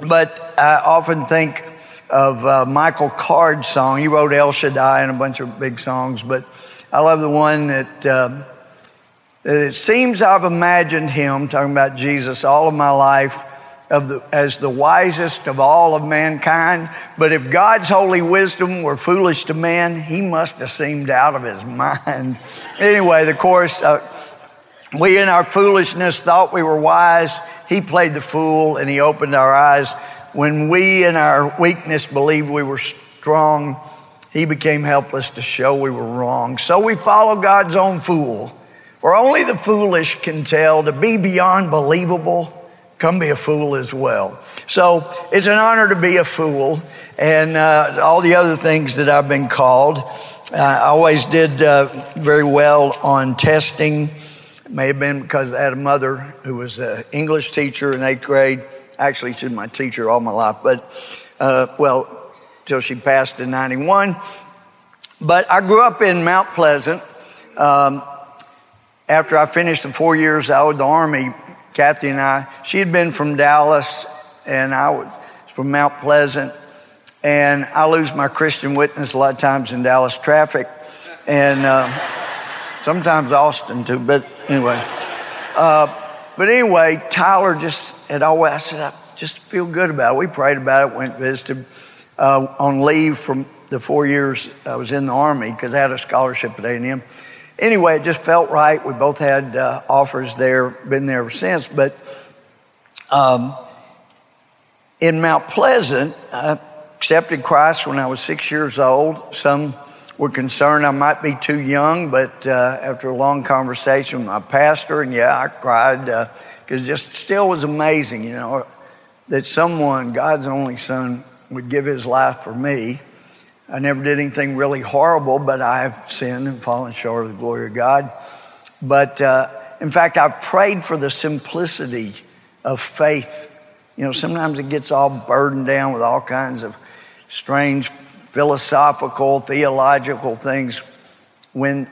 But I often think of uh, Michael Card's song. He wrote El Shaddai and a bunch of big songs, but I love the one that, uh, that it seems I've imagined him, talking about Jesus, all of my life the, as the wisest of all of mankind. But if God's holy wisdom were foolish to man, he must have seemed out of his mind. anyway, the chorus, uh, we in our foolishness thought we were wise. He played the fool and he opened our eyes. When we in our weakness believed we were strong, he became helpless to show we were wrong. So we follow God's own fool. For only the foolish can tell to be beyond believable, come be a fool as well. So it's an honor to be a fool and uh, all the other things that I've been called. I always did uh, very well on testing. It may have been because I had a mother who was an English teacher in eighth grade. Actually, she's my teacher all my life, but uh, well, till she passed in 91. But I grew up in Mount Pleasant. Um, after I finished the four years out of the Army, Kathy and I, she had been from Dallas and I was from Mount Pleasant. And I lose my Christian witness a lot of times in Dallas traffic and uh, sometimes Austin too. But anyway, uh, but anyway, Tyler just had always, I said, I just feel good about it. We prayed about it, went visited uh, on leave from the four years I was in the Army because I had a scholarship at A&M. Anyway, it just felt right. We both had uh, offers there, been there ever since. But um, in Mount Pleasant, I accepted Christ when I was six years old. Some were concerned I might be too young, but uh, after a long conversation with my pastor, and yeah, I cried because uh, just still was amazing, you know, that someone, God's only son, would give his life for me. I never did anything really horrible, but I have sinned and fallen short of the glory of God. But uh, in fact, I've prayed for the simplicity of faith. You know, sometimes it gets all burdened down with all kinds of strange philosophical, theological things when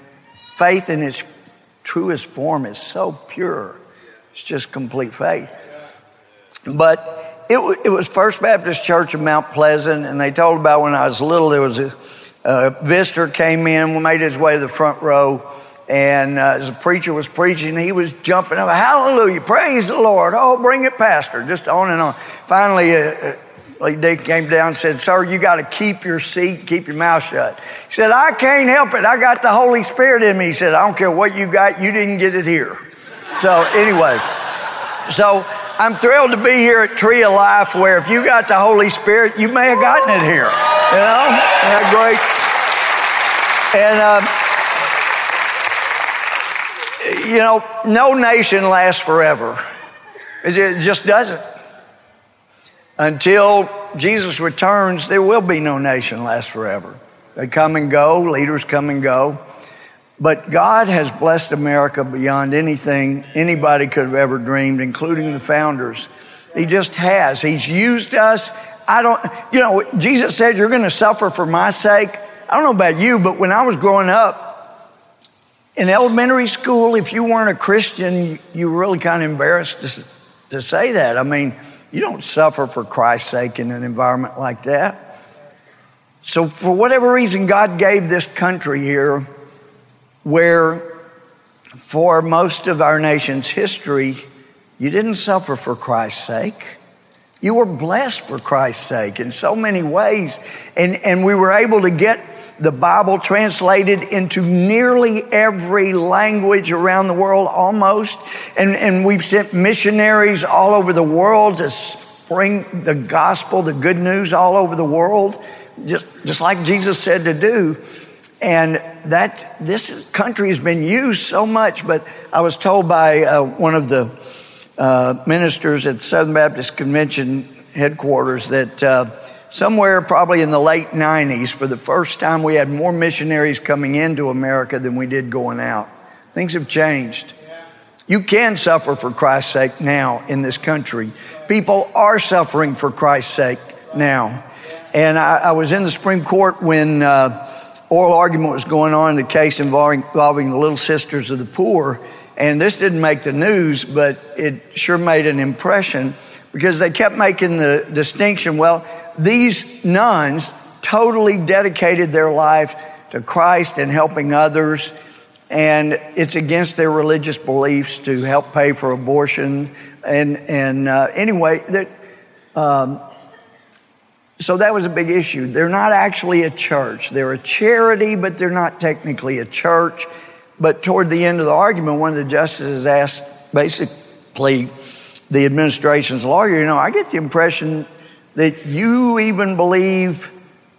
faith in its truest form is so pure. It's just complete faith. But it, it, was First Baptist Church of Mount Pleasant, and they told about when I was little, there was a, a visitor came in, made his way to the front row, and uh, as a preacher was preaching, he was jumping up, hallelujah, praise the Lord, oh, bring it, pastor, just on and on. Finally, uh, uh, Dick came down and said, sir, you got to keep your seat, keep your mouth shut. He said, I can't help it. I got the Holy Spirit in me. He said, I don't care what you got, you didn't get it here. So anyway, so I'm thrilled to be here at Tree of Life where if you got the Holy Spirit, you may have gotten it here. You know? That great? And, um, you know, no nation lasts forever. It just doesn't. Until Jesus returns, there will be no nation lasts forever. They come and go, leaders come and go. But God has blessed America beyond anything anybody could have ever dreamed, including the founders. He just has. He's used us. I don't, you know, Jesus said, You're going to suffer for my sake. I don't know about you, but when I was growing up in elementary school, if you weren't a Christian, you were really kind of embarrassed to, to say that. I mean, you don't suffer for Christ's sake in an environment like that. So, for whatever reason, God gave this country here where for most of our nation's history, you didn't suffer for Christ's sake. You were blessed for Christ's sake in so many ways. And, and we were able to get the Bible translated into nearly every language around the world, almost. And, and we've sent missionaries all over the world to bring the gospel, the good news all over the world, just, just like Jesus said to do. And that this country has been used so much, but I was told by uh, one of the uh, ministers at Southern Baptist Convention headquarters that uh, somewhere probably in the late 90s, for the first time, we had more missionaries coming into America than we did going out. Things have changed. You can suffer for Christ's sake now in this country. People are suffering for Christ's sake now. And I, I was in the Supreme Court when uh, oral argument was going on in the case involving, involving the Little Sisters of the Poor. And this didn't make the news, but it sure made an impression because they kept making the distinction well, these nuns totally dedicated their life to Christ and helping others, and it's against their religious beliefs to help pay for abortion. And, and uh, anyway, that, um, so that was a big issue. They're not actually a church. They're a charity, but they're not technically a church. But toward the end of the argument, one of the justices asked basically the administration's lawyer, you know, I get the impression that you even believe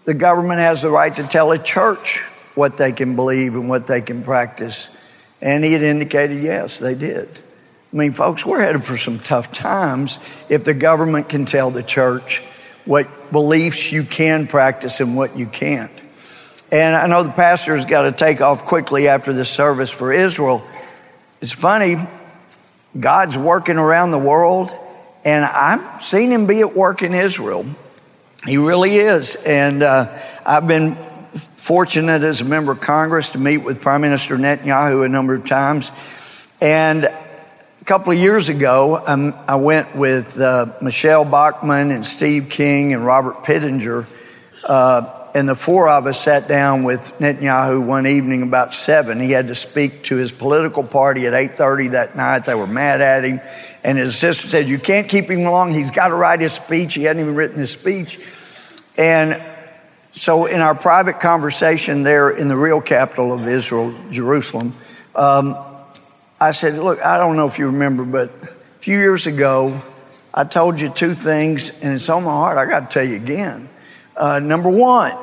the government has the right to tell a church what they can believe and what they can practice. And he had indicated, yes, they did. I mean, folks, we're headed for some tough times if the government can tell the church what beliefs you can practice and what you can't. And I know the pastor's got to take off quickly after this service for Israel. It's funny, God's working around the world, and I've seen him be at work in Israel. He really is. And uh, I've been fortunate as a member of Congress to meet with Prime Minister Netanyahu a number of times. And a couple of years ago, um, I went with uh, Michele Bachmann and Steve King and Robert Pittenger. Uh, and the four of us sat down with Netanyahu one evening about seven. He had to speak to his political party at 8.30 that night. They were mad at him. And his assistant said, you can't keep him long. He's got to write his speech. He hadn't even written his speech. And so in our private conversation there in the real capital of Israel, Jerusalem, um, I said, look, I don't know if you remember, but a few years ago, I told you two things, and it's on my heart. I got to tell you again. Uh, number one,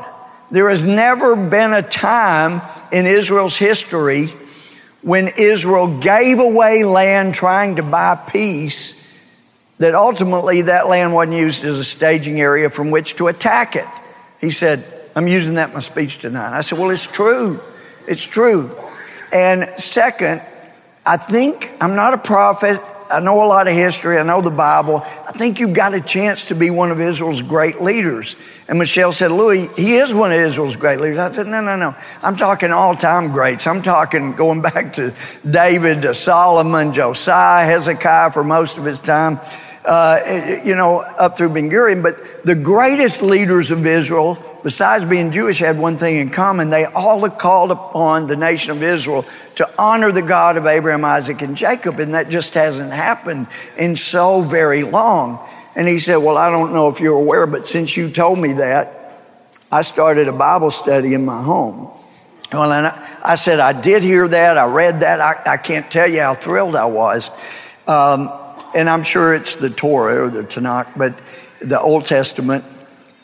there has never been a time in Israel's history when Israel gave away land trying to buy peace that ultimately that land wasn't used as a staging area from which to attack it. He said, I'm using that in my speech tonight. I said, Well, it's true. It's true. And second, I think I'm not a prophet. I know a lot of history. I know the Bible. I think you've got a chance to be one of Israel's great leaders. And Michele said, Louie, he is one of Israel's great leaders. I said, no, no, no. I'm talking all time greats. I'm talking going back to David, to Solomon, Josiah, Hezekiah for most of his time uh, you know, up through Ben Gurion. But the greatest leaders of Israel, besides being Jewish, had one thing in common. They all called upon the nation of Israel to honor the God of Abraham, Isaac, and Jacob. And that just hasn't happened in so very long. And he said, Well, I don't know if you're aware, but since you told me that, I started a Bible study in my home. Well, and I, I said, I did hear that. I read that. I, I can't tell you how thrilled I was. Um, and I'm sure it's the Torah or the Tanakh, but the Old Testament.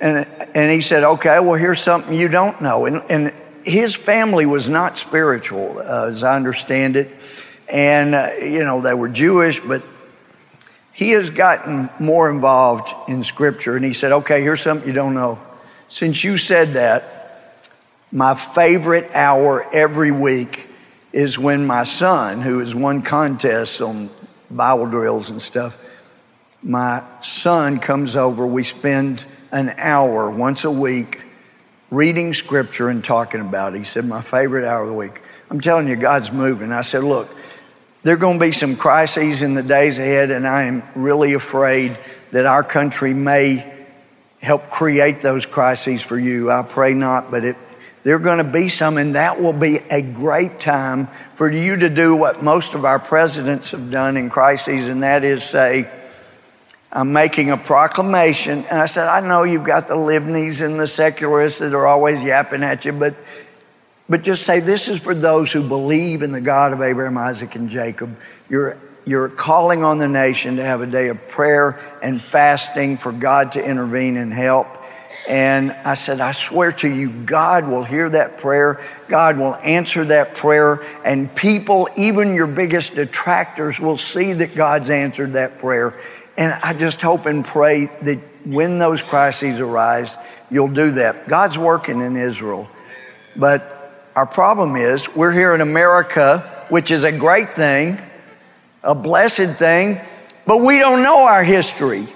And, and he said, okay, well, here's something you don't know. And, and his family was not spiritual, uh, as I understand it. And, uh, you know, they were Jewish, but he has gotten more involved in Scripture. And he said, okay, here's something you don't know. Since you said that, my favorite hour every week is when my son, who has won contests on Bible drills and stuff. My son comes over. We spend an hour once a week reading scripture and talking about it. He said, My favorite hour of the week. I'm telling you, God's moving. I said, Look, there are going to be some crises in the days ahead, and I am really afraid that our country may help create those crises for you. I pray not, but it there are going to be some, and that will be a great time for you to do what most of our presidents have done in crises, and that is say, I'm making a proclamation. And I said, I know you've got the Livnis and the secularists that are always yapping at you, but, but just say, this is for those who believe in the God of Abraham, Isaac, and Jacob. You're, you're calling on the nation to have a day of prayer and fasting for God to intervene and help. And I said, I swear to you, God will hear that prayer. God will answer that prayer. And people, even your biggest detractors, will see that God's answered that prayer. And I just hope and pray that when those crises arise, you'll do that. God's working in Israel. But our problem is we're here in America, which is a great thing, a blessed thing, but we don't know our history.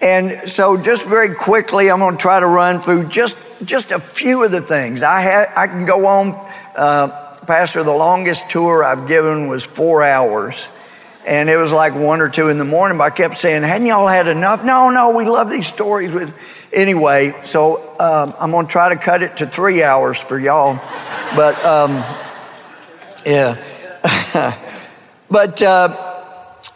And so, just very quickly, I'm going to try to run through just just a few of the things. I had I can go on, uh, Pastor. The longest tour I've given was four hours, and it was like one or two in the morning. But I kept saying, "Hadn't y'all had enough?" No, no, we love these stories. With anyway, so um, I'm going to try to cut it to three hours for y'all. But um, yeah, but. Uh,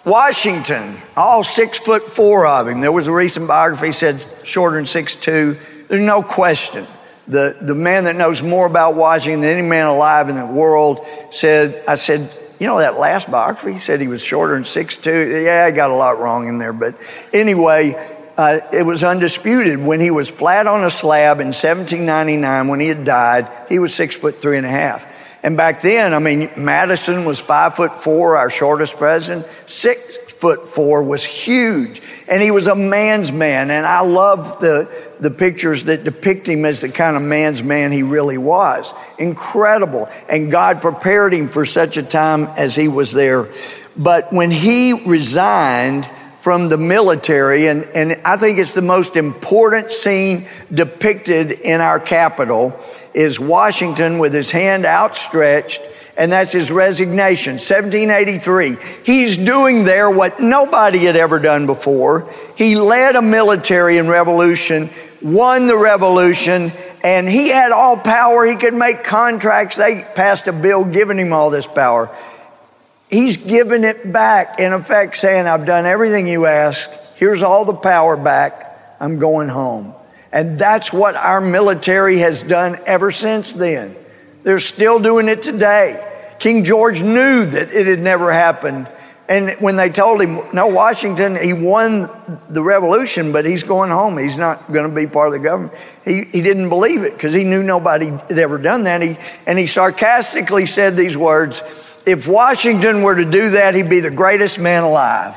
Washington, all six foot four of him. There was a recent biography said shorter than six two. There's no question. The, the man that knows more about Washington than any man alive in the world said, I said, you know, that last biography, he said he was shorter than six two. Yeah, I got a lot wrong in there. But anyway, uh, it was undisputed. When he was flat on a slab in 1799, when he had died, he was six foot three and a half. And back then, I mean, Madison was five foot four, our shortest president. Six foot four was huge. And he was a man's man. And I love the, the pictures that depict him as the kind of man's man he really was. Incredible. And God prepared him for such a time as he was there. But when he resigned, from the military, and, and I think it's the most important scene depicted in our Capitol is Washington with his hand outstretched, and that's his resignation, 1783. He's doing there what nobody had ever done before. He led a military and revolution, won the revolution, and he had all power. He could make contracts. They passed a bill giving him all this power. He's given it back, in effect, saying, I've done everything you asked. Here's all the power back. I'm going home. And that's what our military has done ever since then. They're still doing it today. King George knew that it had never happened. And when they told him, no, Washington, he won the revolution, but he's going home. He's not going to be part of the government. He, he didn't believe it because he knew nobody had ever done that. He, and he sarcastically said these words if Washington were to do that, he'd be the greatest man alive.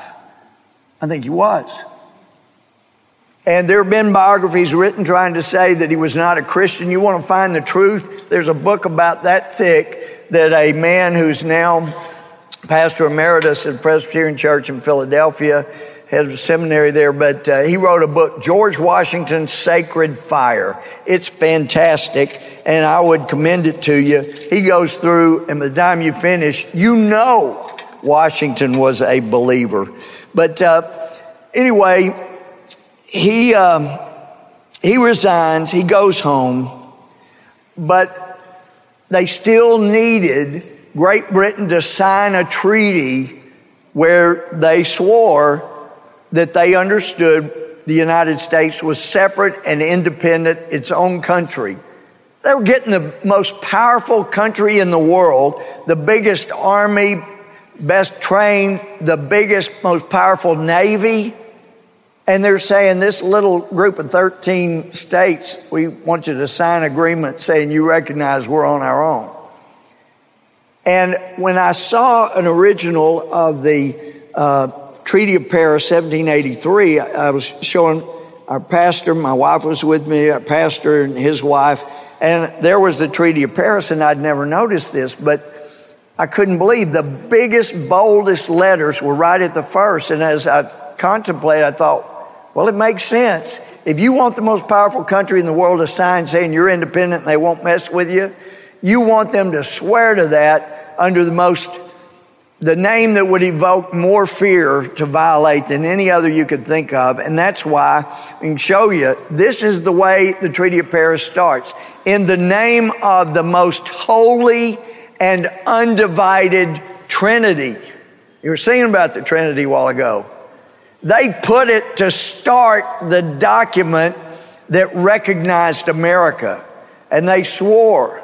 I think he was. And there have been biographies written trying to say that he was not a Christian. You want to find the truth? There's a book about that thick that a man who's now pastor emeritus at Presbyterian Church in Philadelphia, head of seminary there, but uh, he wrote a book, George Washington's Sacred Fire. It's fantastic and I would commend it to you. He goes through, and by the time you finish, you know Washington was a believer. But uh, anyway, he um, he resigns. He goes home, but they still needed Great Britain to sign a treaty where they swore that they understood the United States was separate and independent, its own country. They were getting the most powerful country in the world, the biggest army, best trained, the biggest, most powerful navy. And they're saying this little group of 13 states, we want you to sign agreement saying you recognize we're on our own. And when I saw an original of the uh, Treaty of Paris, 1783, I was showing our pastor, my wife was with me, our pastor and his wife, and there was the Treaty of Paris, and I'd never noticed this, but I couldn't believe the biggest, boldest letters were right at the first. And as I contemplated, I thought, well, it makes sense. If you want the most powerful country in the world to sign saying you're independent and they won't mess with you, you want them to swear to that under the most the name that would evoke more fear to violate than any other you could think of. And that's why I can show you this is the way the Treaty of Paris starts. In the name of the most holy and undivided Trinity. You were singing about the Trinity a while ago. They put it to start the document that recognized America. And they swore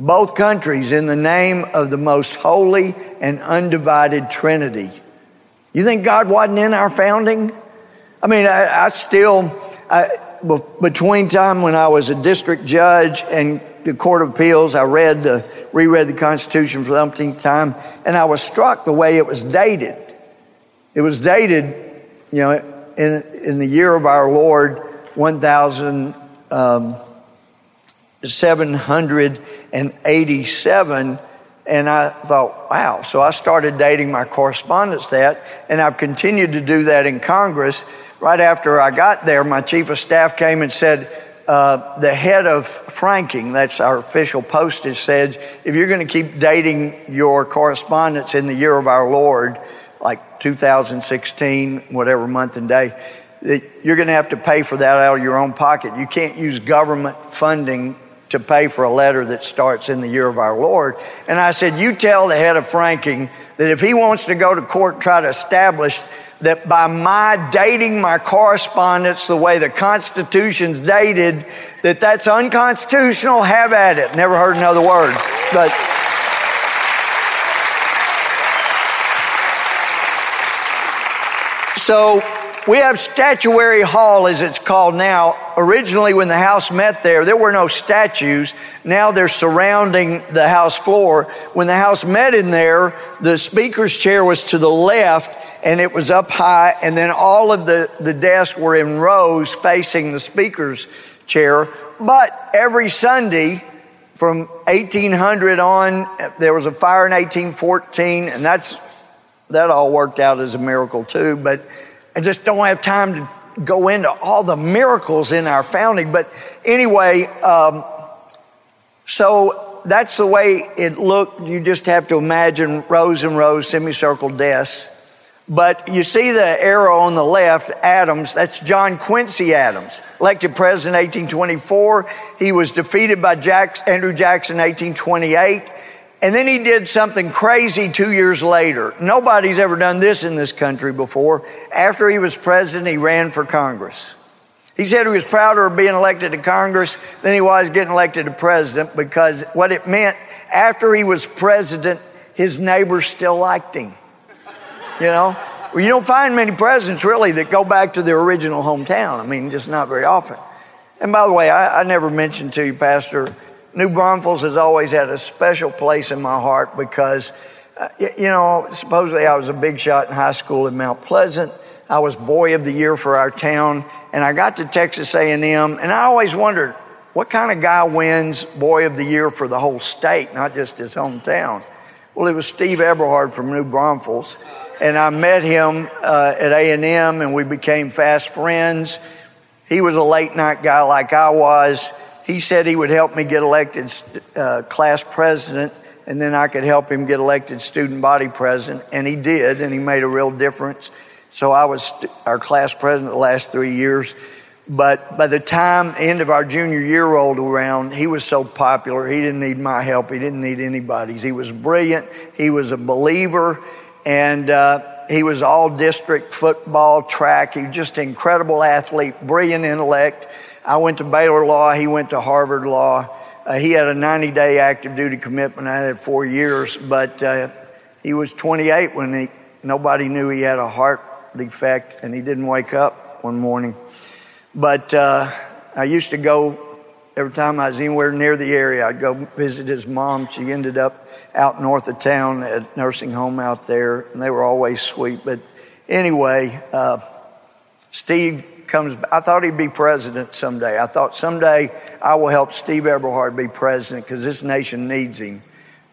both countries in the name of the most holy and undivided Trinity. You think God wasn't in our founding? I mean, I, I still, I, between time when I was a district judge and the Court of Appeals, I read the, reread the Constitution for the umpteenth time, and I was struck the way it was dated. It was dated, you know, in, in the year of our Lord, 1,000. Um, Um, 787. And I thought, wow. So I started dating my correspondence that, and I've continued to do that in Congress. Right after I got there, my chief of staff came and said, uh, the head of franking, that's our official postage, said, if you're going to keep dating your correspondence in the year of our Lord, like 2016, whatever month and day, you're going to have to pay for that out of your own pocket. You can't use government funding to pay for a letter that starts in the year of our Lord. And I said, You tell the head of franking that if he wants to go to court and try to establish that by my dating my correspondence the way the Constitution's dated, that that's unconstitutional, have at it. Never heard another word. But. So we have Statuary Hall, as it's called now. Originally, when the House met there, there were no statues. Now they're surrounding the House floor. When the House met in there, the Speaker's chair was to the left and it was up high, and then all of the, the desks were in rows facing the Speaker's chair. But every Sunday, from 1800 on, there was a fire in 1814, and that's that all worked out as a miracle too. But I just don't have time to go into all the miracles in our founding. But anyway, um, so that's the way it looked. You just have to imagine rows and rows, semicircle desks. But you see the arrow on the left, Adams, that's John Quincy Adams, elected president in 1824. He was defeated by Andrew Jackson in 1828. And then he did something crazy two years later. Nobody's ever done this in this country before. After he was president, he ran for Congress. He said he was prouder of being elected to Congress than he was getting elected to president because what it meant after he was president, his neighbors still liked him. You know? Well, you don't find many presidents really that go back to their original hometown. I mean, just not very often. And by the way, I, I never mentioned to you, Pastor, New Braunfels has always had a special place in my heart because, uh, you know, supposedly I was a big shot in high school in Mount Pleasant. I was boy of the year for our town, and I got to Texas A&M, and I always wondered what kind of guy wins boy of the year for the whole state, not just his hometown. Well, it was Steve Eberhard from New Braunfels, and I met him uh, at A&M, and we became fast friends. He was a late night guy like I was he said he would help me get elected uh, class president and then I could help him get elected student body president. And he did, and he made a real difference. So I was our class president the last three years. But by the time the end of our junior year rolled around, he was so popular, he didn't need my help. He didn't need anybody's. He was brilliant. He was a believer. And uh, he was all district football, track. He was just an incredible athlete, brilliant intellect. I went to Baylor Law, he went to Harvard Law. Uh, he had a 90 day active duty commitment. I had four years, but uh, he was 28 when he, nobody knew he had a heart defect and he didn't wake up one morning. But uh, I used to go every time I was anywhere near the area, I'd go visit his mom. She ended up out north of town at nursing home out there, and they were always sweet. But anyway, uh, Steve comes, I thought he'd be president someday. I thought someday I will help Steve Eberhard be president because this nation needs him.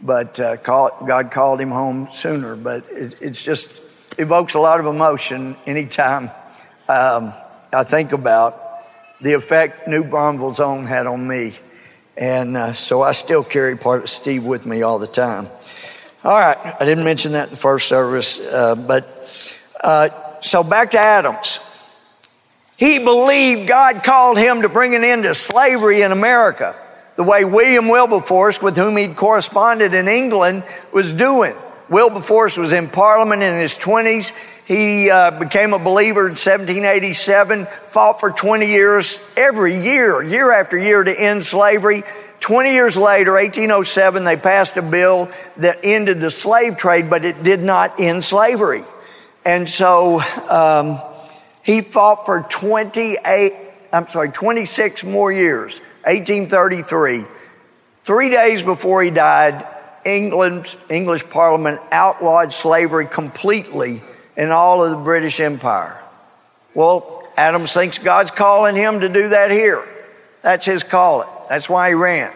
But uh, call, God called him home sooner. But it, it's just evokes a lot of emotion anytime um, I think about the effect New Braunfels Zone had on me. And uh, so I still carry part of Steve with me all the time. All right, I didn't mention that in the first service, uh, but uh, so back to Adams. He believed God called him to bring an end to slavery in America, the way William Wilberforce, with whom he'd corresponded in England, was doing. Wilberforce was in Parliament in his 20s. He uh, became a believer in 1787, fought for 20 years, every year, year after year, to end slavery. 20 years later, 1807, they passed a bill that ended the slave trade, but it did not end slavery. And so, um, he fought for 28, I'm sorry, 26 more years, 1833. Three days before he died, England's English Parliament outlawed slavery completely in all of the British Empire. Well, Adams thinks God's calling him to do that here. That's his calling. That's why he ran.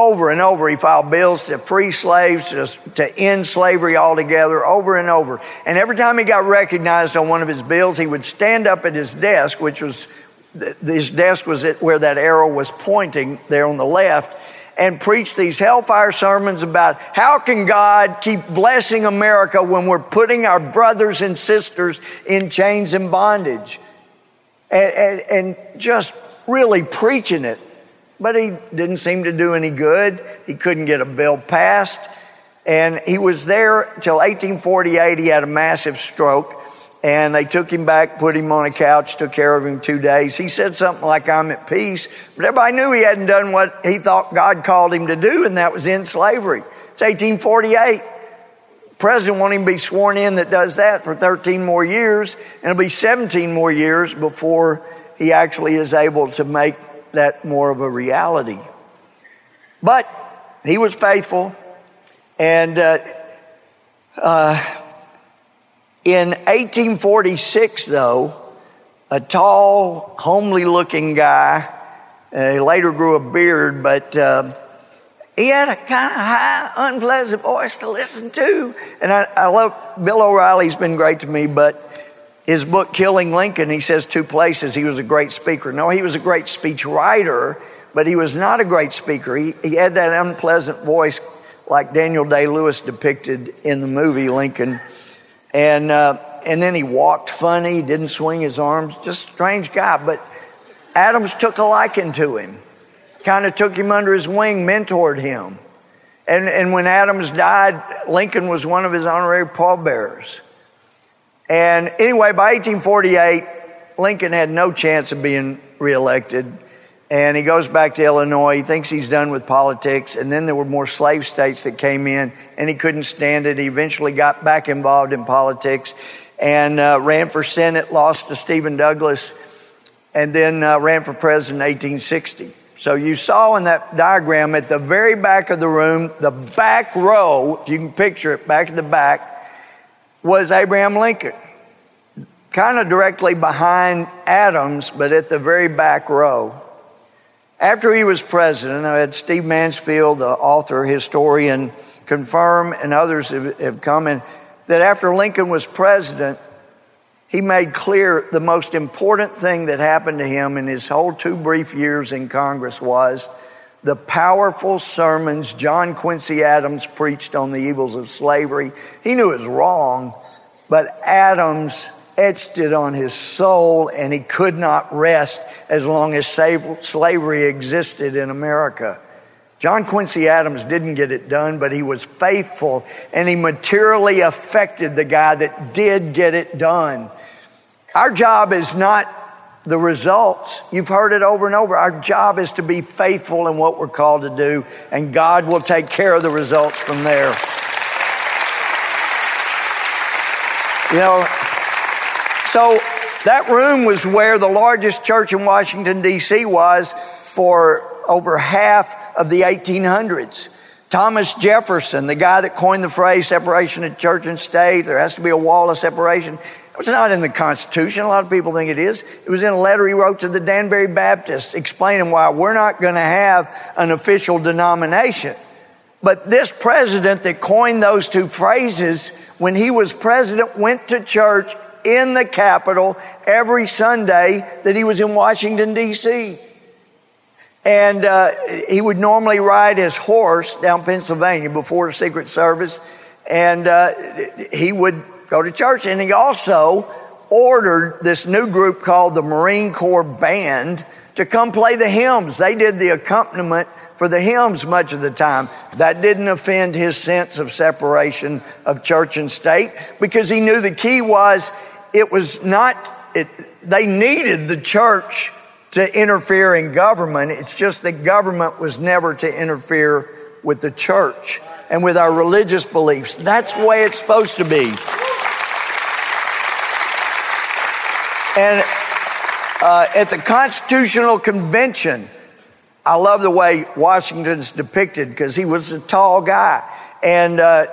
Over and over, he filed bills to free slaves, to, to end slavery altogether, over and over. And every time he got recognized on one of his bills, he would stand up at his desk, which was, his desk was where that arrow was pointing there on the left, and preach these hellfire sermons about how can God keep blessing America when we're putting our brothers and sisters in chains and bondage. and, and, and just really preaching it but he didn't seem to do any good. He couldn't get a bill passed. And he was there till 1848. He had a massive stroke. And they took him back, put him on a couch, took care of him two days. He said something like, I'm at peace. But everybody knew he hadn't done what he thought God called him to do, and that was end slavery. It's 1848. president won't even be sworn in that does that for 13 more years, and it'll be 17 more years before he actually is able to make that more of a reality. But he was faithful, and uh, uh, in 1846, though, a tall, homely looking guy, uh, he later grew a beard, but uh, he had a kind of high, unpleasant voice to listen to. And I, I love Bill O'Reilly's been great to me, but his book, Killing Lincoln, he says two places he was a great speaker. No, he was a great speech writer, but he was not a great speaker. He, he had that unpleasant voice like Daniel Day Lewis depicted in the movie Lincoln. And, uh, and then he walked funny, didn't swing his arms, just strange guy. But Adams took a liking to him, kind of took him under his wing, mentored him. And, and when Adams died, Lincoln was one of his honorary pallbearers. And anyway, by 1848, Lincoln had no chance of being reelected and he goes back to Illinois. He thinks he's done with politics. And then there were more slave states that came in, and he couldn't stand it. He eventually got back involved in politics and uh, ran for Senate, lost to Stephen Douglas, and then uh, ran for president in 1860. So you saw in that diagram at the very back of the room, the back row, if you can picture it, back at the back, was Abraham Lincoln. Kind of directly behind Adams, but at the very back row. After he was president, I had Steve Mansfield, the author, historian, confirm, and others have, have come in, that after Lincoln was president, he made clear the most important thing that happened to him in his whole two brief years in Congress was the powerful sermons John Quincy Adams preached on the evils of slavery. He knew it was wrong, but Adams etched it on his soul, and he could not rest as long as slavery existed in America. John Quincy Adams didn't get it done, but he was faithful and he materially affected the guy that did get it done. Our job is not the results. You've heard it over and over. Our job is to be faithful in what we're called to do, and God will take care of the results from there. You know, so that room was where the largest church in Washington, D.C. was for over half of the 1800s. Thomas Jefferson, the guy that coined the phrase separation of church and state, there has to be a wall of separation. It was not in the Constitution. A lot of people think it is. It was in a letter he wrote to the Danbury Baptists explaining why we're not going to have an official denomination. But this president that coined those two phrases, when he was president, went to church in the Capitol every Sunday that he was in Washington, D.C. And uh, he would normally ride his horse down Pennsylvania before the Secret Service, and uh, he would go to church. And he also ordered this new group called the Marine Corps Band to come play the hymns. They did the accompaniment for the hymns much of the time. That didn't offend his sense of separation of church and state because he knew the key was it was not, it, they needed the church to interfere in government. It's just that government was never to interfere with the church and with our religious beliefs. That's the way it's supposed to be. And uh, at the Constitutional Convention, I love the way Washington's depicted because he was a tall guy. And uh,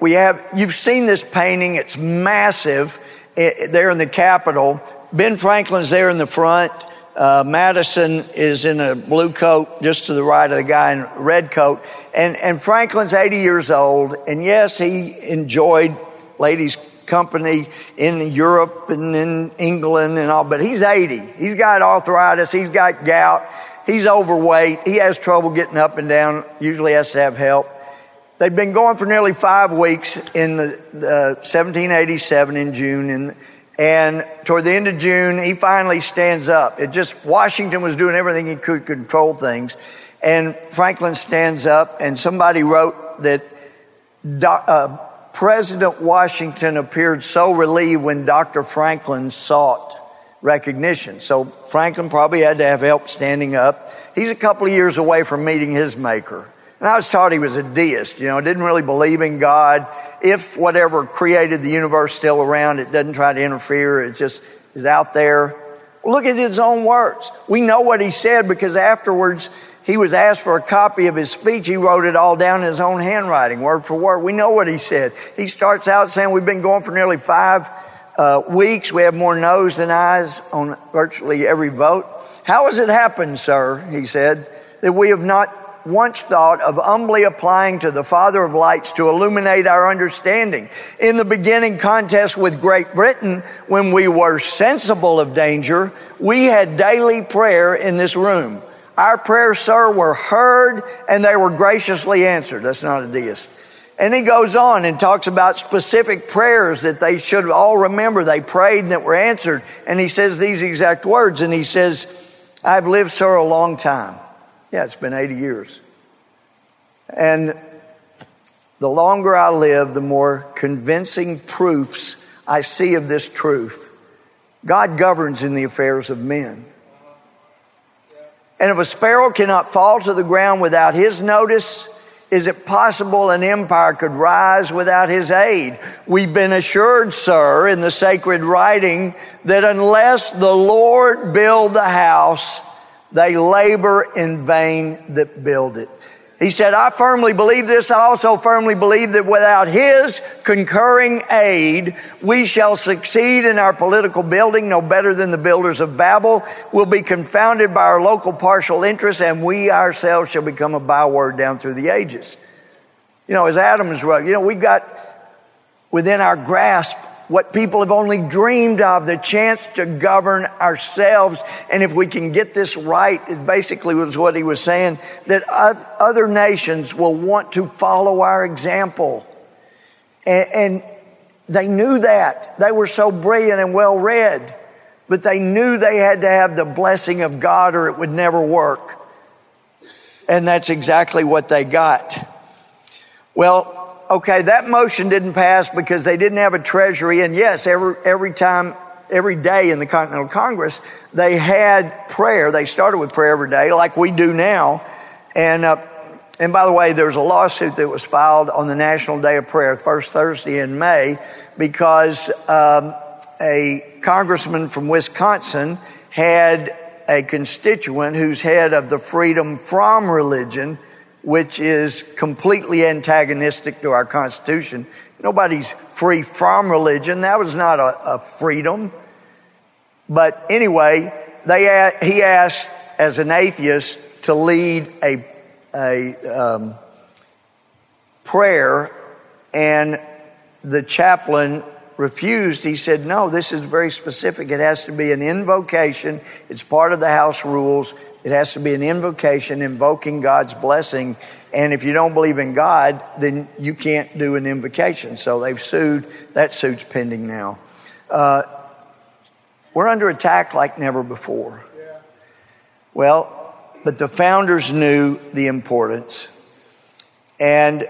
we have, you've seen this painting, it's massive. Eh, there in the Capitol. Ben Franklin's there in the front. Uh, Madison is in a blue coat just to the right of the guy in red coat. And, and Franklin's 80 years old. And yes, he enjoyed ladies' company in Europe and in England and all, but he's 80. He's got arthritis. He's got gout. He's overweight. He has trouble getting up and down, usually has to have help. They'd been going for nearly five weeks in the, uh, 1787 in June, and, and toward the end of June, he finally stands up. It just, Washington was doing everything he could control things. And Franklin stands up, and somebody wrote that uh, President Washington appeared so relieved when Dr. Franklin sought recognition. So Franklin probably had to have help standing up. He's a couple of years away from meeting his maker. And I was taught he was a deist, you know, didn't really believe in God. If whatever created the universe still around, it doesn't try to interfere, it just is out there. Look at his own words. We know what he said because afterwards he was asked for a copy of his speech. He wrote it all down in his own handwriting, word for word. We know what he said. He starts out saying, We've been going for nearly five uh, weeks. We have more no's than ayes on virtually every vote. How has it happened, sir? He said, that we have not once thought of humbly applying to the Father of lights to illuminate our understanding. In the beginning contest with Great Britain, when we were sensible of danger, we had daily prayer in this room. Our prayers, sir, were heard and they were graciously answered. That's not a deist. And he goes on and talks about specific prayers that they should all remember they prayed and that were answered. And he says these exact words. And he says, I've lived, sir, a long time. Yeah, it's been 80 years. And the longer I live, the more convincing proofs I see of this truth. God governs in the affairs of men. And if a sparrow cannot fall to the ground without his notice, is it possible an empire could rise without his aid? We've been assured, sir, in the sacred writing that unless the Lord build the house, they labor in vain that build it. He said, I firmly believe this. I also firmly believe that without his concurring aid, we shall succeed in our political building no better than the builders of Babel. We'll be confounded by our local partial interests and we ourselves shall become a byword down through the ages. You know, as Adams wrote, you know, we've got within our grasp what people have only dreamed of, the chance to govern ourselves. And if we can get this right, it basically was what he was saying, that other nations will want to follow our example. And, they knew that. They were so brilliant and well read, but they knew they had to have the blessing of God or it would never work. And that's exactly what they got. Well, okay, that motion didn't pass because they didn't have a treasury. And yes, every, every time, every day in the Continental Congress, they had prayer. They started with prayer every day, like we do now. And, uh, and by the way, there was a lawsuit that was filed on the National Day of Prayer, first Thursday in May, because um, a congressman from Wisconsin had a constituent who's head of the Freedom from Religion which is completely antagonistic to our Constitution. Nobody's free from religion. That was not a, a freedom. But anyway, they, he asked as an atheist to lead a, a um, prayer, and the chaplain refused. He said, No, this is very specific. It has to be an invocation, it's part of the house rules. It has to be an invocation invoking God's blessing. And if you don't believe in God, then you can't do an invocation. So they've sued. That suit's pending now. Uh, we're under attack like never before. Well, but the founders knew the importance. And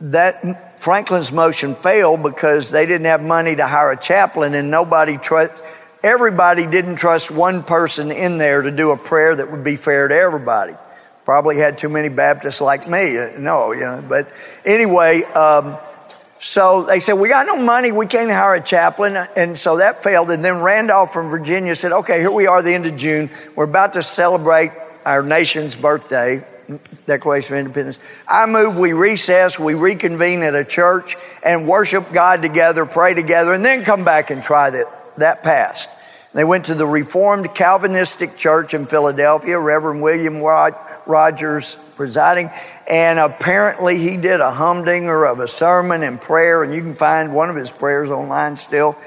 that Franklin's motion failed because they didn't have money to hire a chaplain and nobody trust everybody didn't trust one person in there to do a prayer that would be fair to everybody. Probably had too many Baptists like me. Uh, no, you know. But anyway, um, so they said, We got no money. We can't hire a chaplain. And so that failed. And then Randolph from Virginia said, Okay, here we are, the end of June. We're about to celebrate our nation's birthday, Declaration of Independence. I move we recess, we reconvene at a church and worship God together, pray together, and then come back and try that that passed. They went to the Reformed Calvinistic Church in Philadelphia, Reverend William Rogers presiding, and apparently he did a humdinger of a sermon and prayer, and you can find one of his prayers online still.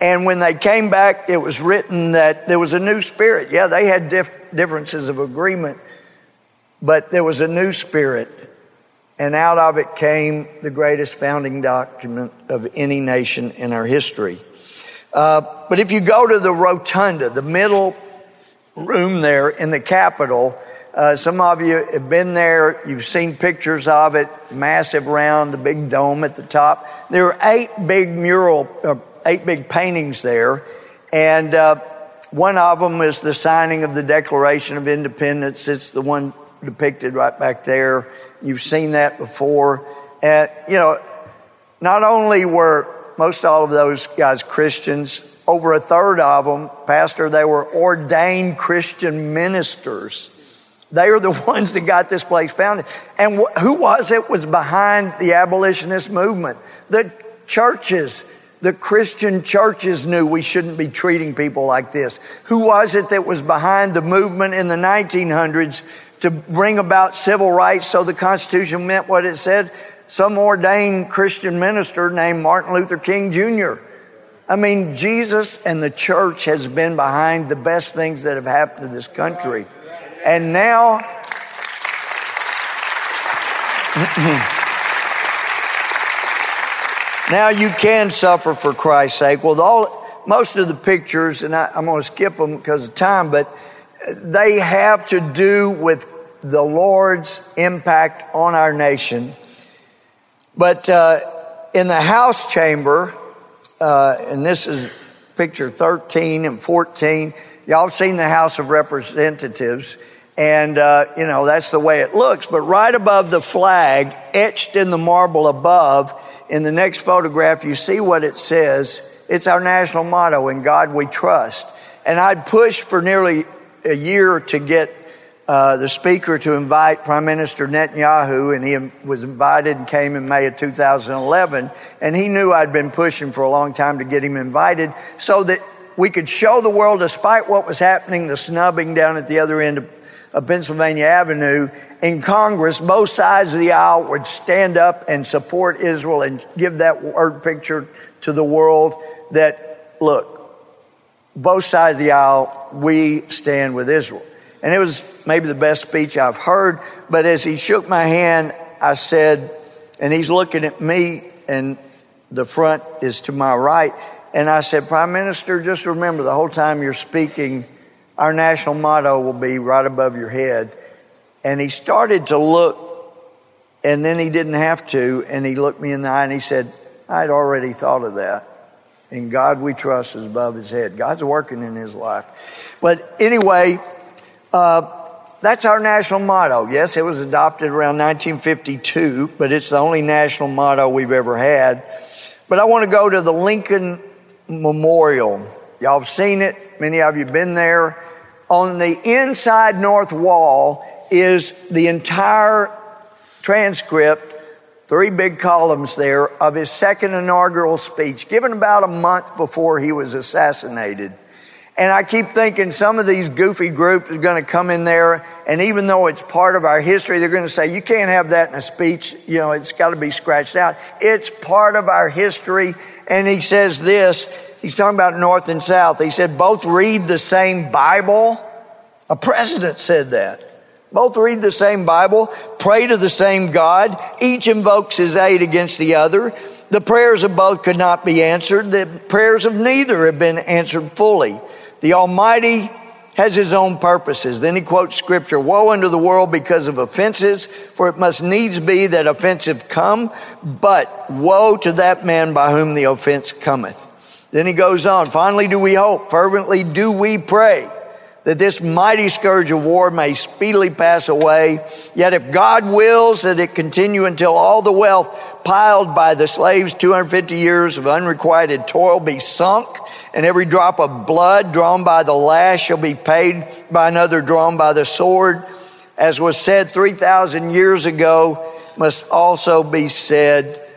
And when they came back, it was written that there was a new spirit. Yeah, they had dif- differences of agreement, but there was a new spirit. And out of it came the greatest founding document of any nation in our history. Uh, but if you go to the rotunda, the middle room there in the Capitol, uh, some of you have been there. You've seen pictures of it, massive round, the big dome at the top. There are eight big mural, uh, eight big paintings there, and uh, one of them is the signing of the Declaration of Independence. It's the one depicted right back there. You've seen that before. And, you know, not only were most all of those guys Christians, over a third of them, Pastor, they were ordained Christian ministers. They are the ones that got this place founded. And wh- who was it was behind the abolitionist movement? The churches. The Christian churches knew we shouldn't be treating people like this. Who was it that was behind the movement in the 1900s to bring about civil rights so the Constitution meant what it said? Some ordained Christian minister named Martin Luther King Jr. I mean, Jesus and the church has been behind the best things that have happened to this country. And now, now you can suffer for Christ's sake. Well, all, most of the pictures, and I, I'm going to skip them because of time, but they have to do with the Lord's impact on our nation. But uh, in the House chamber, uh, and this is picture 13 and 14. Y'all seen the House of Representatives, and uh, you know that's the way it looks. But right above the flag, etched in the marble above, in the next photograph, you see what it says. It's our national motto: "In God We Trust." And I'd pushed for nearly a year to get uh, the speaker to invite Prime Minister Netanyahu, and he was invited and came in May of 2011. And he knew I'd been pushing for a long time to get him invited so that we could show the world, despite what was happening, the snubbing down at the other end of, of Pennsylvania Avenue, in Congress, both sides of the aisle would stand up and support Israel and give that word picture to the world that, look, both sides of the aisle, we stand with Israel. And it was maybe the best speech I've heard. But as he shook my hand, I said, and he's looking at me, and the front is to my right. And I said, Prime Minister, just remember the whole time you're speaking, our national motto will be right above your head. And he started to look, and then he didn't have to, and he looked me in the eye and he said, I'd already thought of that. In God we trust is above his head. God's working in his life. But anyway, uh, that's our national motto. Yes, it was adopted around 1952, but it's the only national motto we've ever had. But I want to go to the Lincoln Memorial. Y'all have seen it. Many of you have been there. On the inside north wall is the entire transcript, three big columns there, of his second inaugural speech, given about a month before he was assassinated. And I keep thinking some of these goofy groups are going to come in there, and even though it's part of our history, they're going to say, You can't have that in a speech. You know, it's got to be scratched out. It's part of our history. And he says this he's talking about North and South. He said, Both read the same Bible. A president said that. Both read the same Bible, pray to the same God. Each invokes his aid against the other. The prayers of both could not be answered. The prayers of neither have been answered fully. The Almighty has his own purposes. Then he quotes scripture Woe unto the world because of offenses, for it must needs be that offensive come, but woe to that man by whom the offense cometh. Then he goes on Finally, do we hope? Fervently do we pray that this mighty scourge of war may speedily pass away. Yet if God wills that it continue until all the wealth piled by the slaves 250 years of unrequited toil be sunk, and every drop of blood drawn by the lash shall be paid by another drawn by the sword, as was said 3,000 years ago, must also be said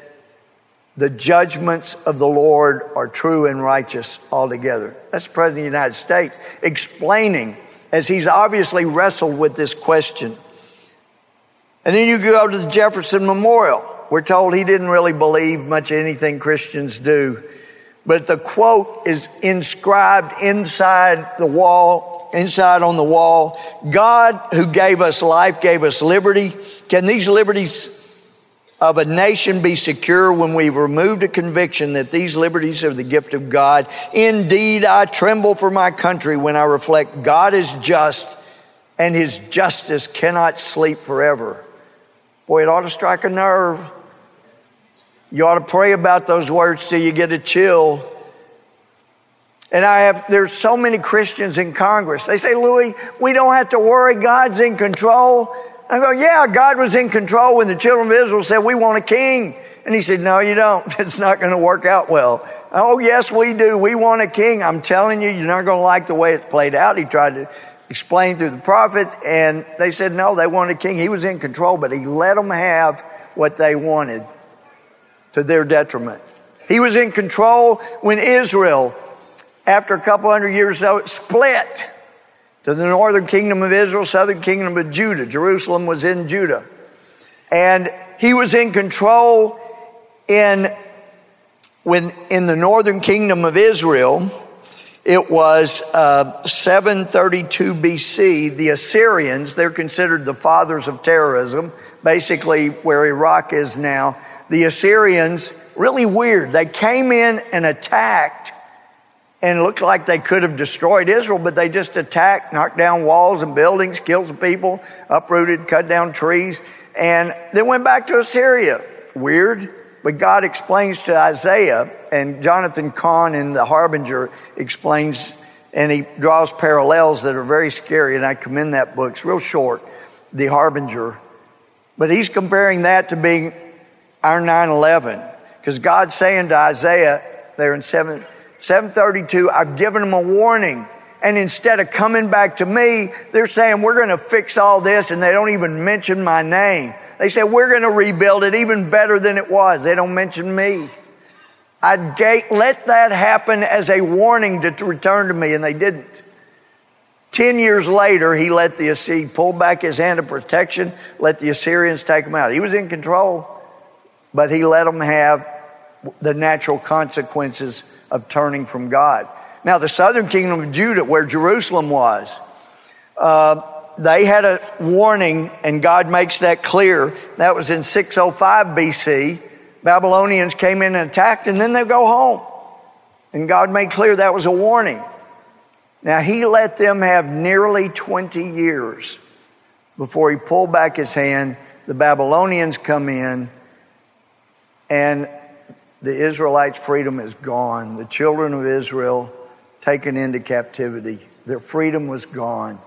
the judgments of the Lord are true and righteous altogether. That's the President of the United States explaining as he's obviously wrestled with this question. And then you go to the Jefferson Memorial. We're told he didn't really believe much anything Christians do. But the quote is inscribed inside the wall, inside on the wall. God who gave us life, gave us liberty. Can these liberties of a nation be secure when we've removed a conviction that these liberties are the gift of God. Indeed, I tremble for my country when I reflect God is just and his justice cannot sleep forever. Boy, it ought to strike a nerve. You ought to pray about those words till you get a chill. And I have, there's so many Christians in Congress. They say, Louie, we don't have to worry. God's in control. I go, yeah, God was in control when the children of Israel said, we want a king. And he said, no, you don't. It's not going to work out well. Oh, yes, we do. We want a king. I'm telling you, you're not going to like the way it's played out. He tried to explain through the prophets and they said, no, they wanted a king. He was in control, but he let them have what they wanted to their detriment. He was in control when Israel after a couple hundred years, split to the northern kingdom of Israel, southern kingdom of Judah. Jerusalem was in Judah. And he was in control in when in the northern kingdom of Israel. It was uh, 732 BC. The Assyrians, they're considered the fathers of terrorism, basically where Iraq is now. The Assyrians, really weird. They came in and attacked and it looked like they could have destroyed Israel, but they just attacked, knocked down walls and buildings, killed some people, uprooted, cut down trees, and then went back to Assyria. Weird, but God explains to Isaiah, and Jonathan Cahn in The Harbinger explains, and he draws parallels that are very scary, and I commend that book. It's real short, The Harbinger. But he's comparing that to being our 9 11, because God's saying to Isaiah there in 7. 732, I've given them a warning. And instead of coming back to me, they're saying, we're going to fix all this. And they don't even mention my name. They say, we're going to rebuild it even better than it was. They don't mention me. I'd let that happen as a warning to, to return to me, and they didn't. Ten years later, he let the Assyrian pull back his hand of protection, let the Assyrians take him out. He was in control, but he let them have the natural consequences of turning from God. Now, the southern kingdom of Judah, where Jerusalem was, uh, they had a warning, and God makes that clear. That was in 605 BC. Babylonians came in and attacked, and then they go home. And God made clear that was a warning. Now, He let them have nearly 20 years before He pulled back His hand. The Babylonians come in, and the Israelites' freedom is gone. The children of Israel taken into captivity. Their freedom was gone.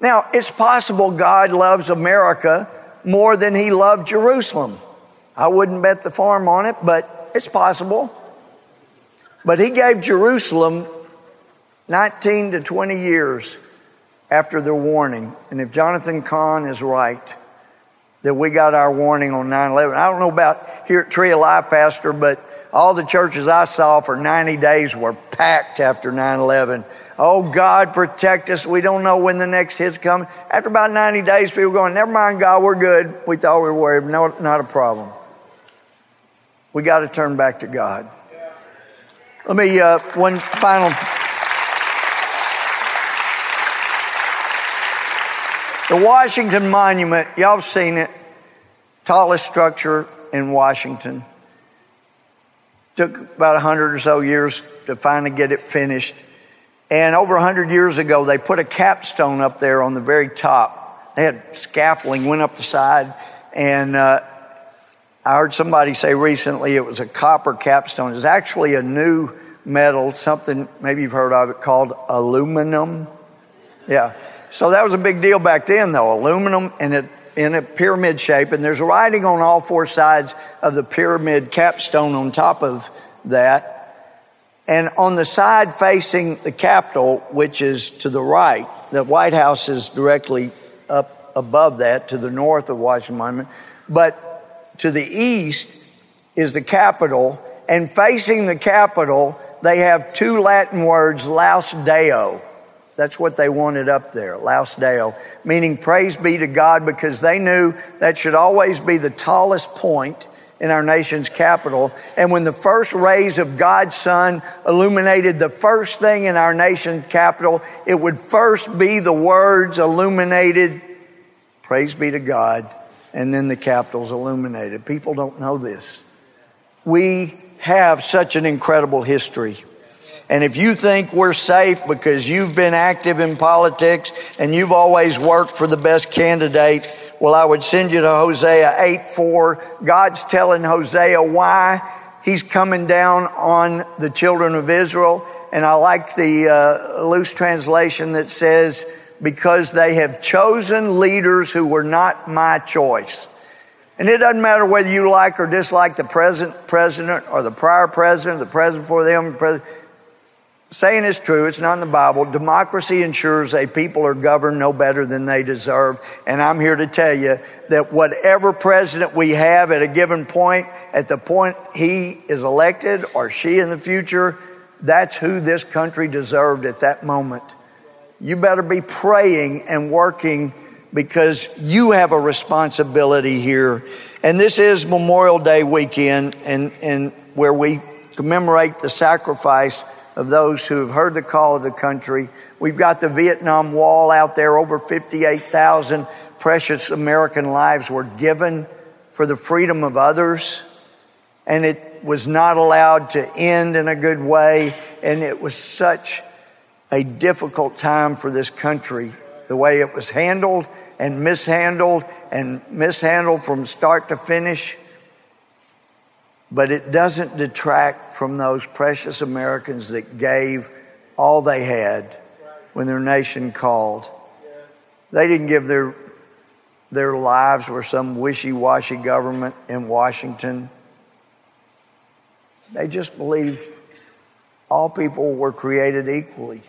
Now, it's possible God loves America more than he loved Jerusalem. I wouldn't bet the farm on it, but it's possible. But he gave Jerusalem 19 to 20 years after their warning. And if Jonathan Cahn is right, that we got our warning on 9 11. I don't know about here at Tree of Life, Pastor, but all the churches I saw for 90 days were packed after 9 11. Oh, God, protect us. We don't know when the next hit's coming. After about 90 days, people going, Never mind, God, we're good. We thought we were worried. No, not a problem. We got to turn back to God. Let me, uh, one final. The Washington Monument, y'all seen it, tallest structure in Washington. Took about 100 or so years to finally get it finished. And over 100 years ago, they put a capstone up there on the very top. They had scaffolding, went up the side. And uh, I heard somebody say recently it was a copper capstone. It's actually a new metal, something maybe you've heard of it called aluminum. Yeah. So that was a big deal back then, though. Aluminum and it in a pyramid shape, and there's writing on all four sides of the pyramid capstone on top of that. And on the side facing the Capitol, which is to the right, the White House is directly up above that to the north of Washington Monument. But to the east is the Capitol, and facing the Capitol, they have two Latin words, Laus Deo that's what they wanted up there, Laus Deo, meaning praise be to God because they knew that should always be the tallest point in our nation's capital. And when the first rays of God's sun illuminated the first thing in our nation's capital, it would first be the words illuminated, praise be to God, and then the capitals illuminated. People don't know this. We have such an incredible history. And if you think we're safe because you've been active in politics and you've always worked for the best candidate, well, I would send you to Hosea 8 4. God's telling Hosea why he's coming down on the children of Israel. and I like the uh, loose translation that says, because they have chosen leaders who were not my choice. And it doesn't matter whether you like or dislike the present president or the prior president, the president before them, the president saying is true, it's not in the Bible. Democracy ensures a people are governed no better than they deserve. And I'm here to tell you that whatever president we have at a given point, at the point he is elected or she in the future, that's who this country deserved at that moment. You better be praying and working because you have a responsibility here. And this is Memorial Day weekend and, and where we commemorate the sacrifice of those who have heard the call of the country. We've got the Vietnam Wall out there. Over 58,000 precious American lives were given for the freedom of others. And it was not allowed to end in a good way. And it was such a difficult time for this country, the way it was handled and mishandled and mishandled from start to finish but it doesn't detract from those precious Americans that gave all they had when their nation called. They didn't give their, their lives for some wishy washy government in Washington. They just believed all people were created equally.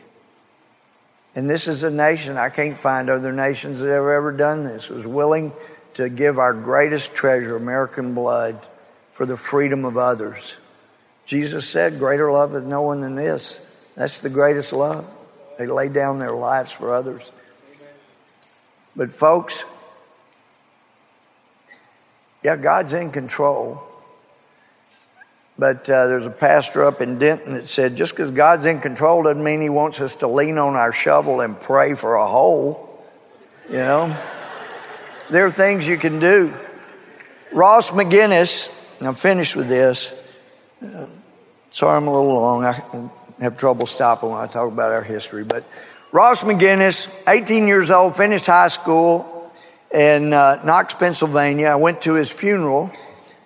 And this is a nation, I can't find other nations that have ever done this, was willing to give our greatest treasure, American blood, for the freedom of others. Jesus said, Greater love is no one than this. That's the greatest love. They lay down their lives for others. But, folks, yeah, God's in control. But uh, there's a pastor up in Denton that said, just because God's in control doesn't mean he wants us to lean on our shovel and pray for a hole. You know? there are things you can do. Ross McGinnis I'm finished with this. Sorry, I'm a little long. I have trouble stopping when I talk about our history. But Ross McGinnis, 18 years old, finished high school in uh, Knox, Pennsylvania. I went to his funeral,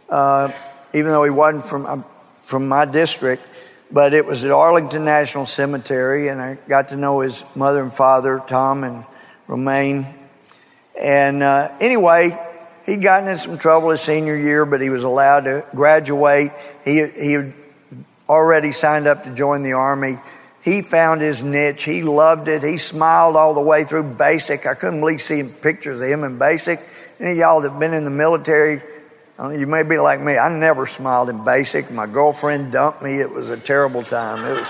uh, even though he wasn't from, from my district, but it was at Arlington National Cemetery, and I got to know his mother and father, Tom and Romayne. And uh, anyway, He'd gotten in some trouble his senior year, but he was allowed to graduate. He, he had already signed up to join the Army. He found his niche. He loved it. He smiled all the way through basic. I couldn't believe seeing pictures of him in basic. Any of y'all that have been in the military, you may be like me. I never smiled in basic. My girlfriend dumped me. It was a terrible time. It was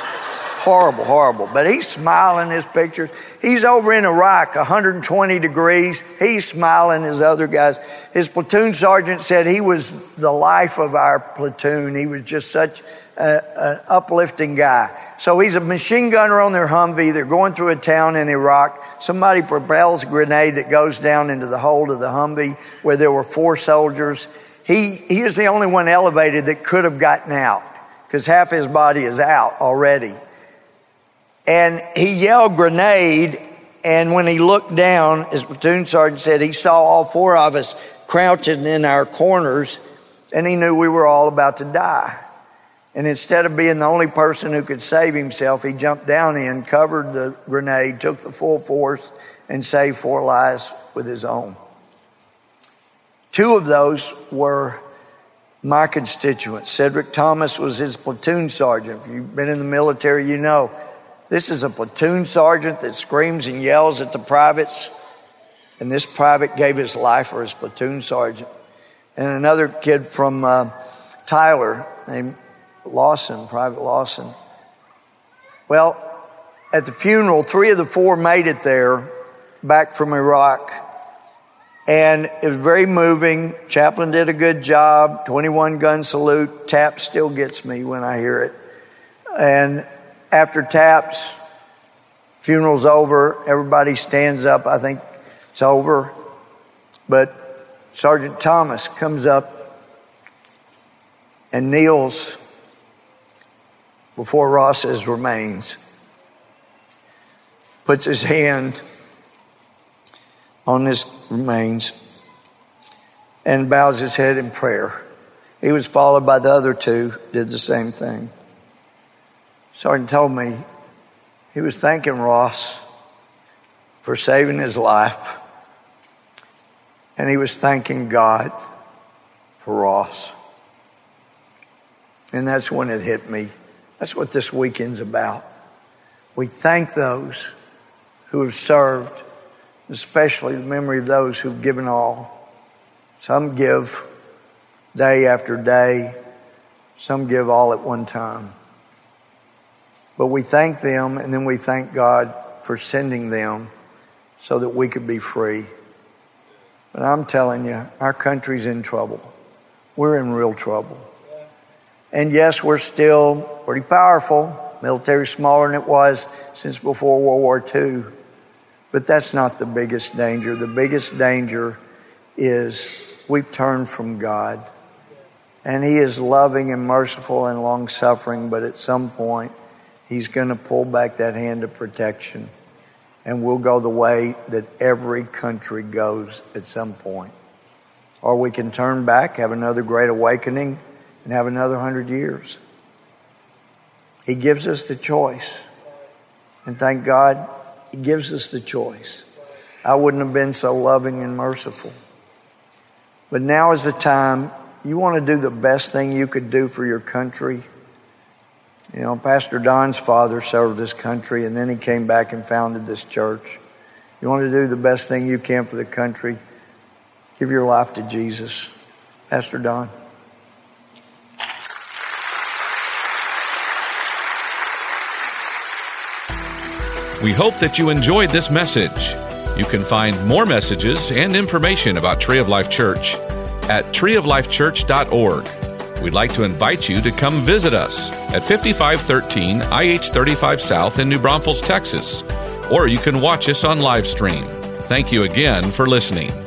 horrible, horrible. But he's smiling in his pictures. He's over in Iraq, 120 degrees. He's smiling his other guys. His platoon sergeant said he was the life of our platoon. He was just such an uplifting guy. So he's a machine gunner on their Humvee. They're going through a town in Iraq. Somebody propels a grenade that goes down into the hold of the Humvee where there were four soldiers. He, he is the only one elevated that could have gotten out because half his body is out already. And he yelled grenade. And when he looked down, his platoon sergeant said he saw all four of us crouching in our corners and he knew we were all about to die. And instead of being the only person who could save himself, he jumped down in, covered the grenade, took the full force, and saved four lives with his own. Two of those were my constituents. Cedric Thomas was his platoon sergeant. If you've been in the military, you know this is a platoon sergeant that screams and yells at the privates. And this private gave his life for his platoon sergeant. And another kid from uh, Tyler named Lawson, Private Lawson. Well, at the funeral, three of the four made it there back from Iraq. And it was very moving. Chaplain did a good job. 21 gun salute. Tap still gets me when I hear it. And after taps, funeral's over, everybody stands up. I think it's over. But Sergeant Thomas comes up and kneels before Ross's remains, puts his hand on his remains, and bows his head in prayer. He was followed by the other two, did the same thing. Sergeant told me he was thanking Ross for saving his life, and he was thanking God for Ross. And that's when it hit me. That's what this weekend's about. We thank those who have served, especially the memory of those who've given all. Some give day after day, some give all at one time. But we thank them and then we thank God for sending them so that we could be free. But I'm telling you, our country's in trouble. We're in real trouble. And yes, we're still pretty powerful. Military smaller than it was since before World War II. But that's not the biggest danger. The biggest danger is we've turned from God. And He is loving and merciful and long suffering, but at some point, He's going to pull back that hand of protection. And we'll go the way that every country goes at some point. Or we can turn back, have another great awakening, and have another hundred years. He gives us the choice. And thank God, He gives us the choice. I wouldn't have been so loving and merciful. But now is the time you want to do the best thing you could do for your country. You know, Pastor Don's father served this country and then he came back and founded this church. You want to do the best thing you can for the country? Give your life to Jesus. Pastor Don. We hope that you enjoyed this message. You can find more messages and information about Tree of Life Church at treeoflifechurch.org. We'd like to invite you to come visit us at 5513 IH 35 South in New Braunfels, Texas, or you can watch us on live stream. Thank you again for listening.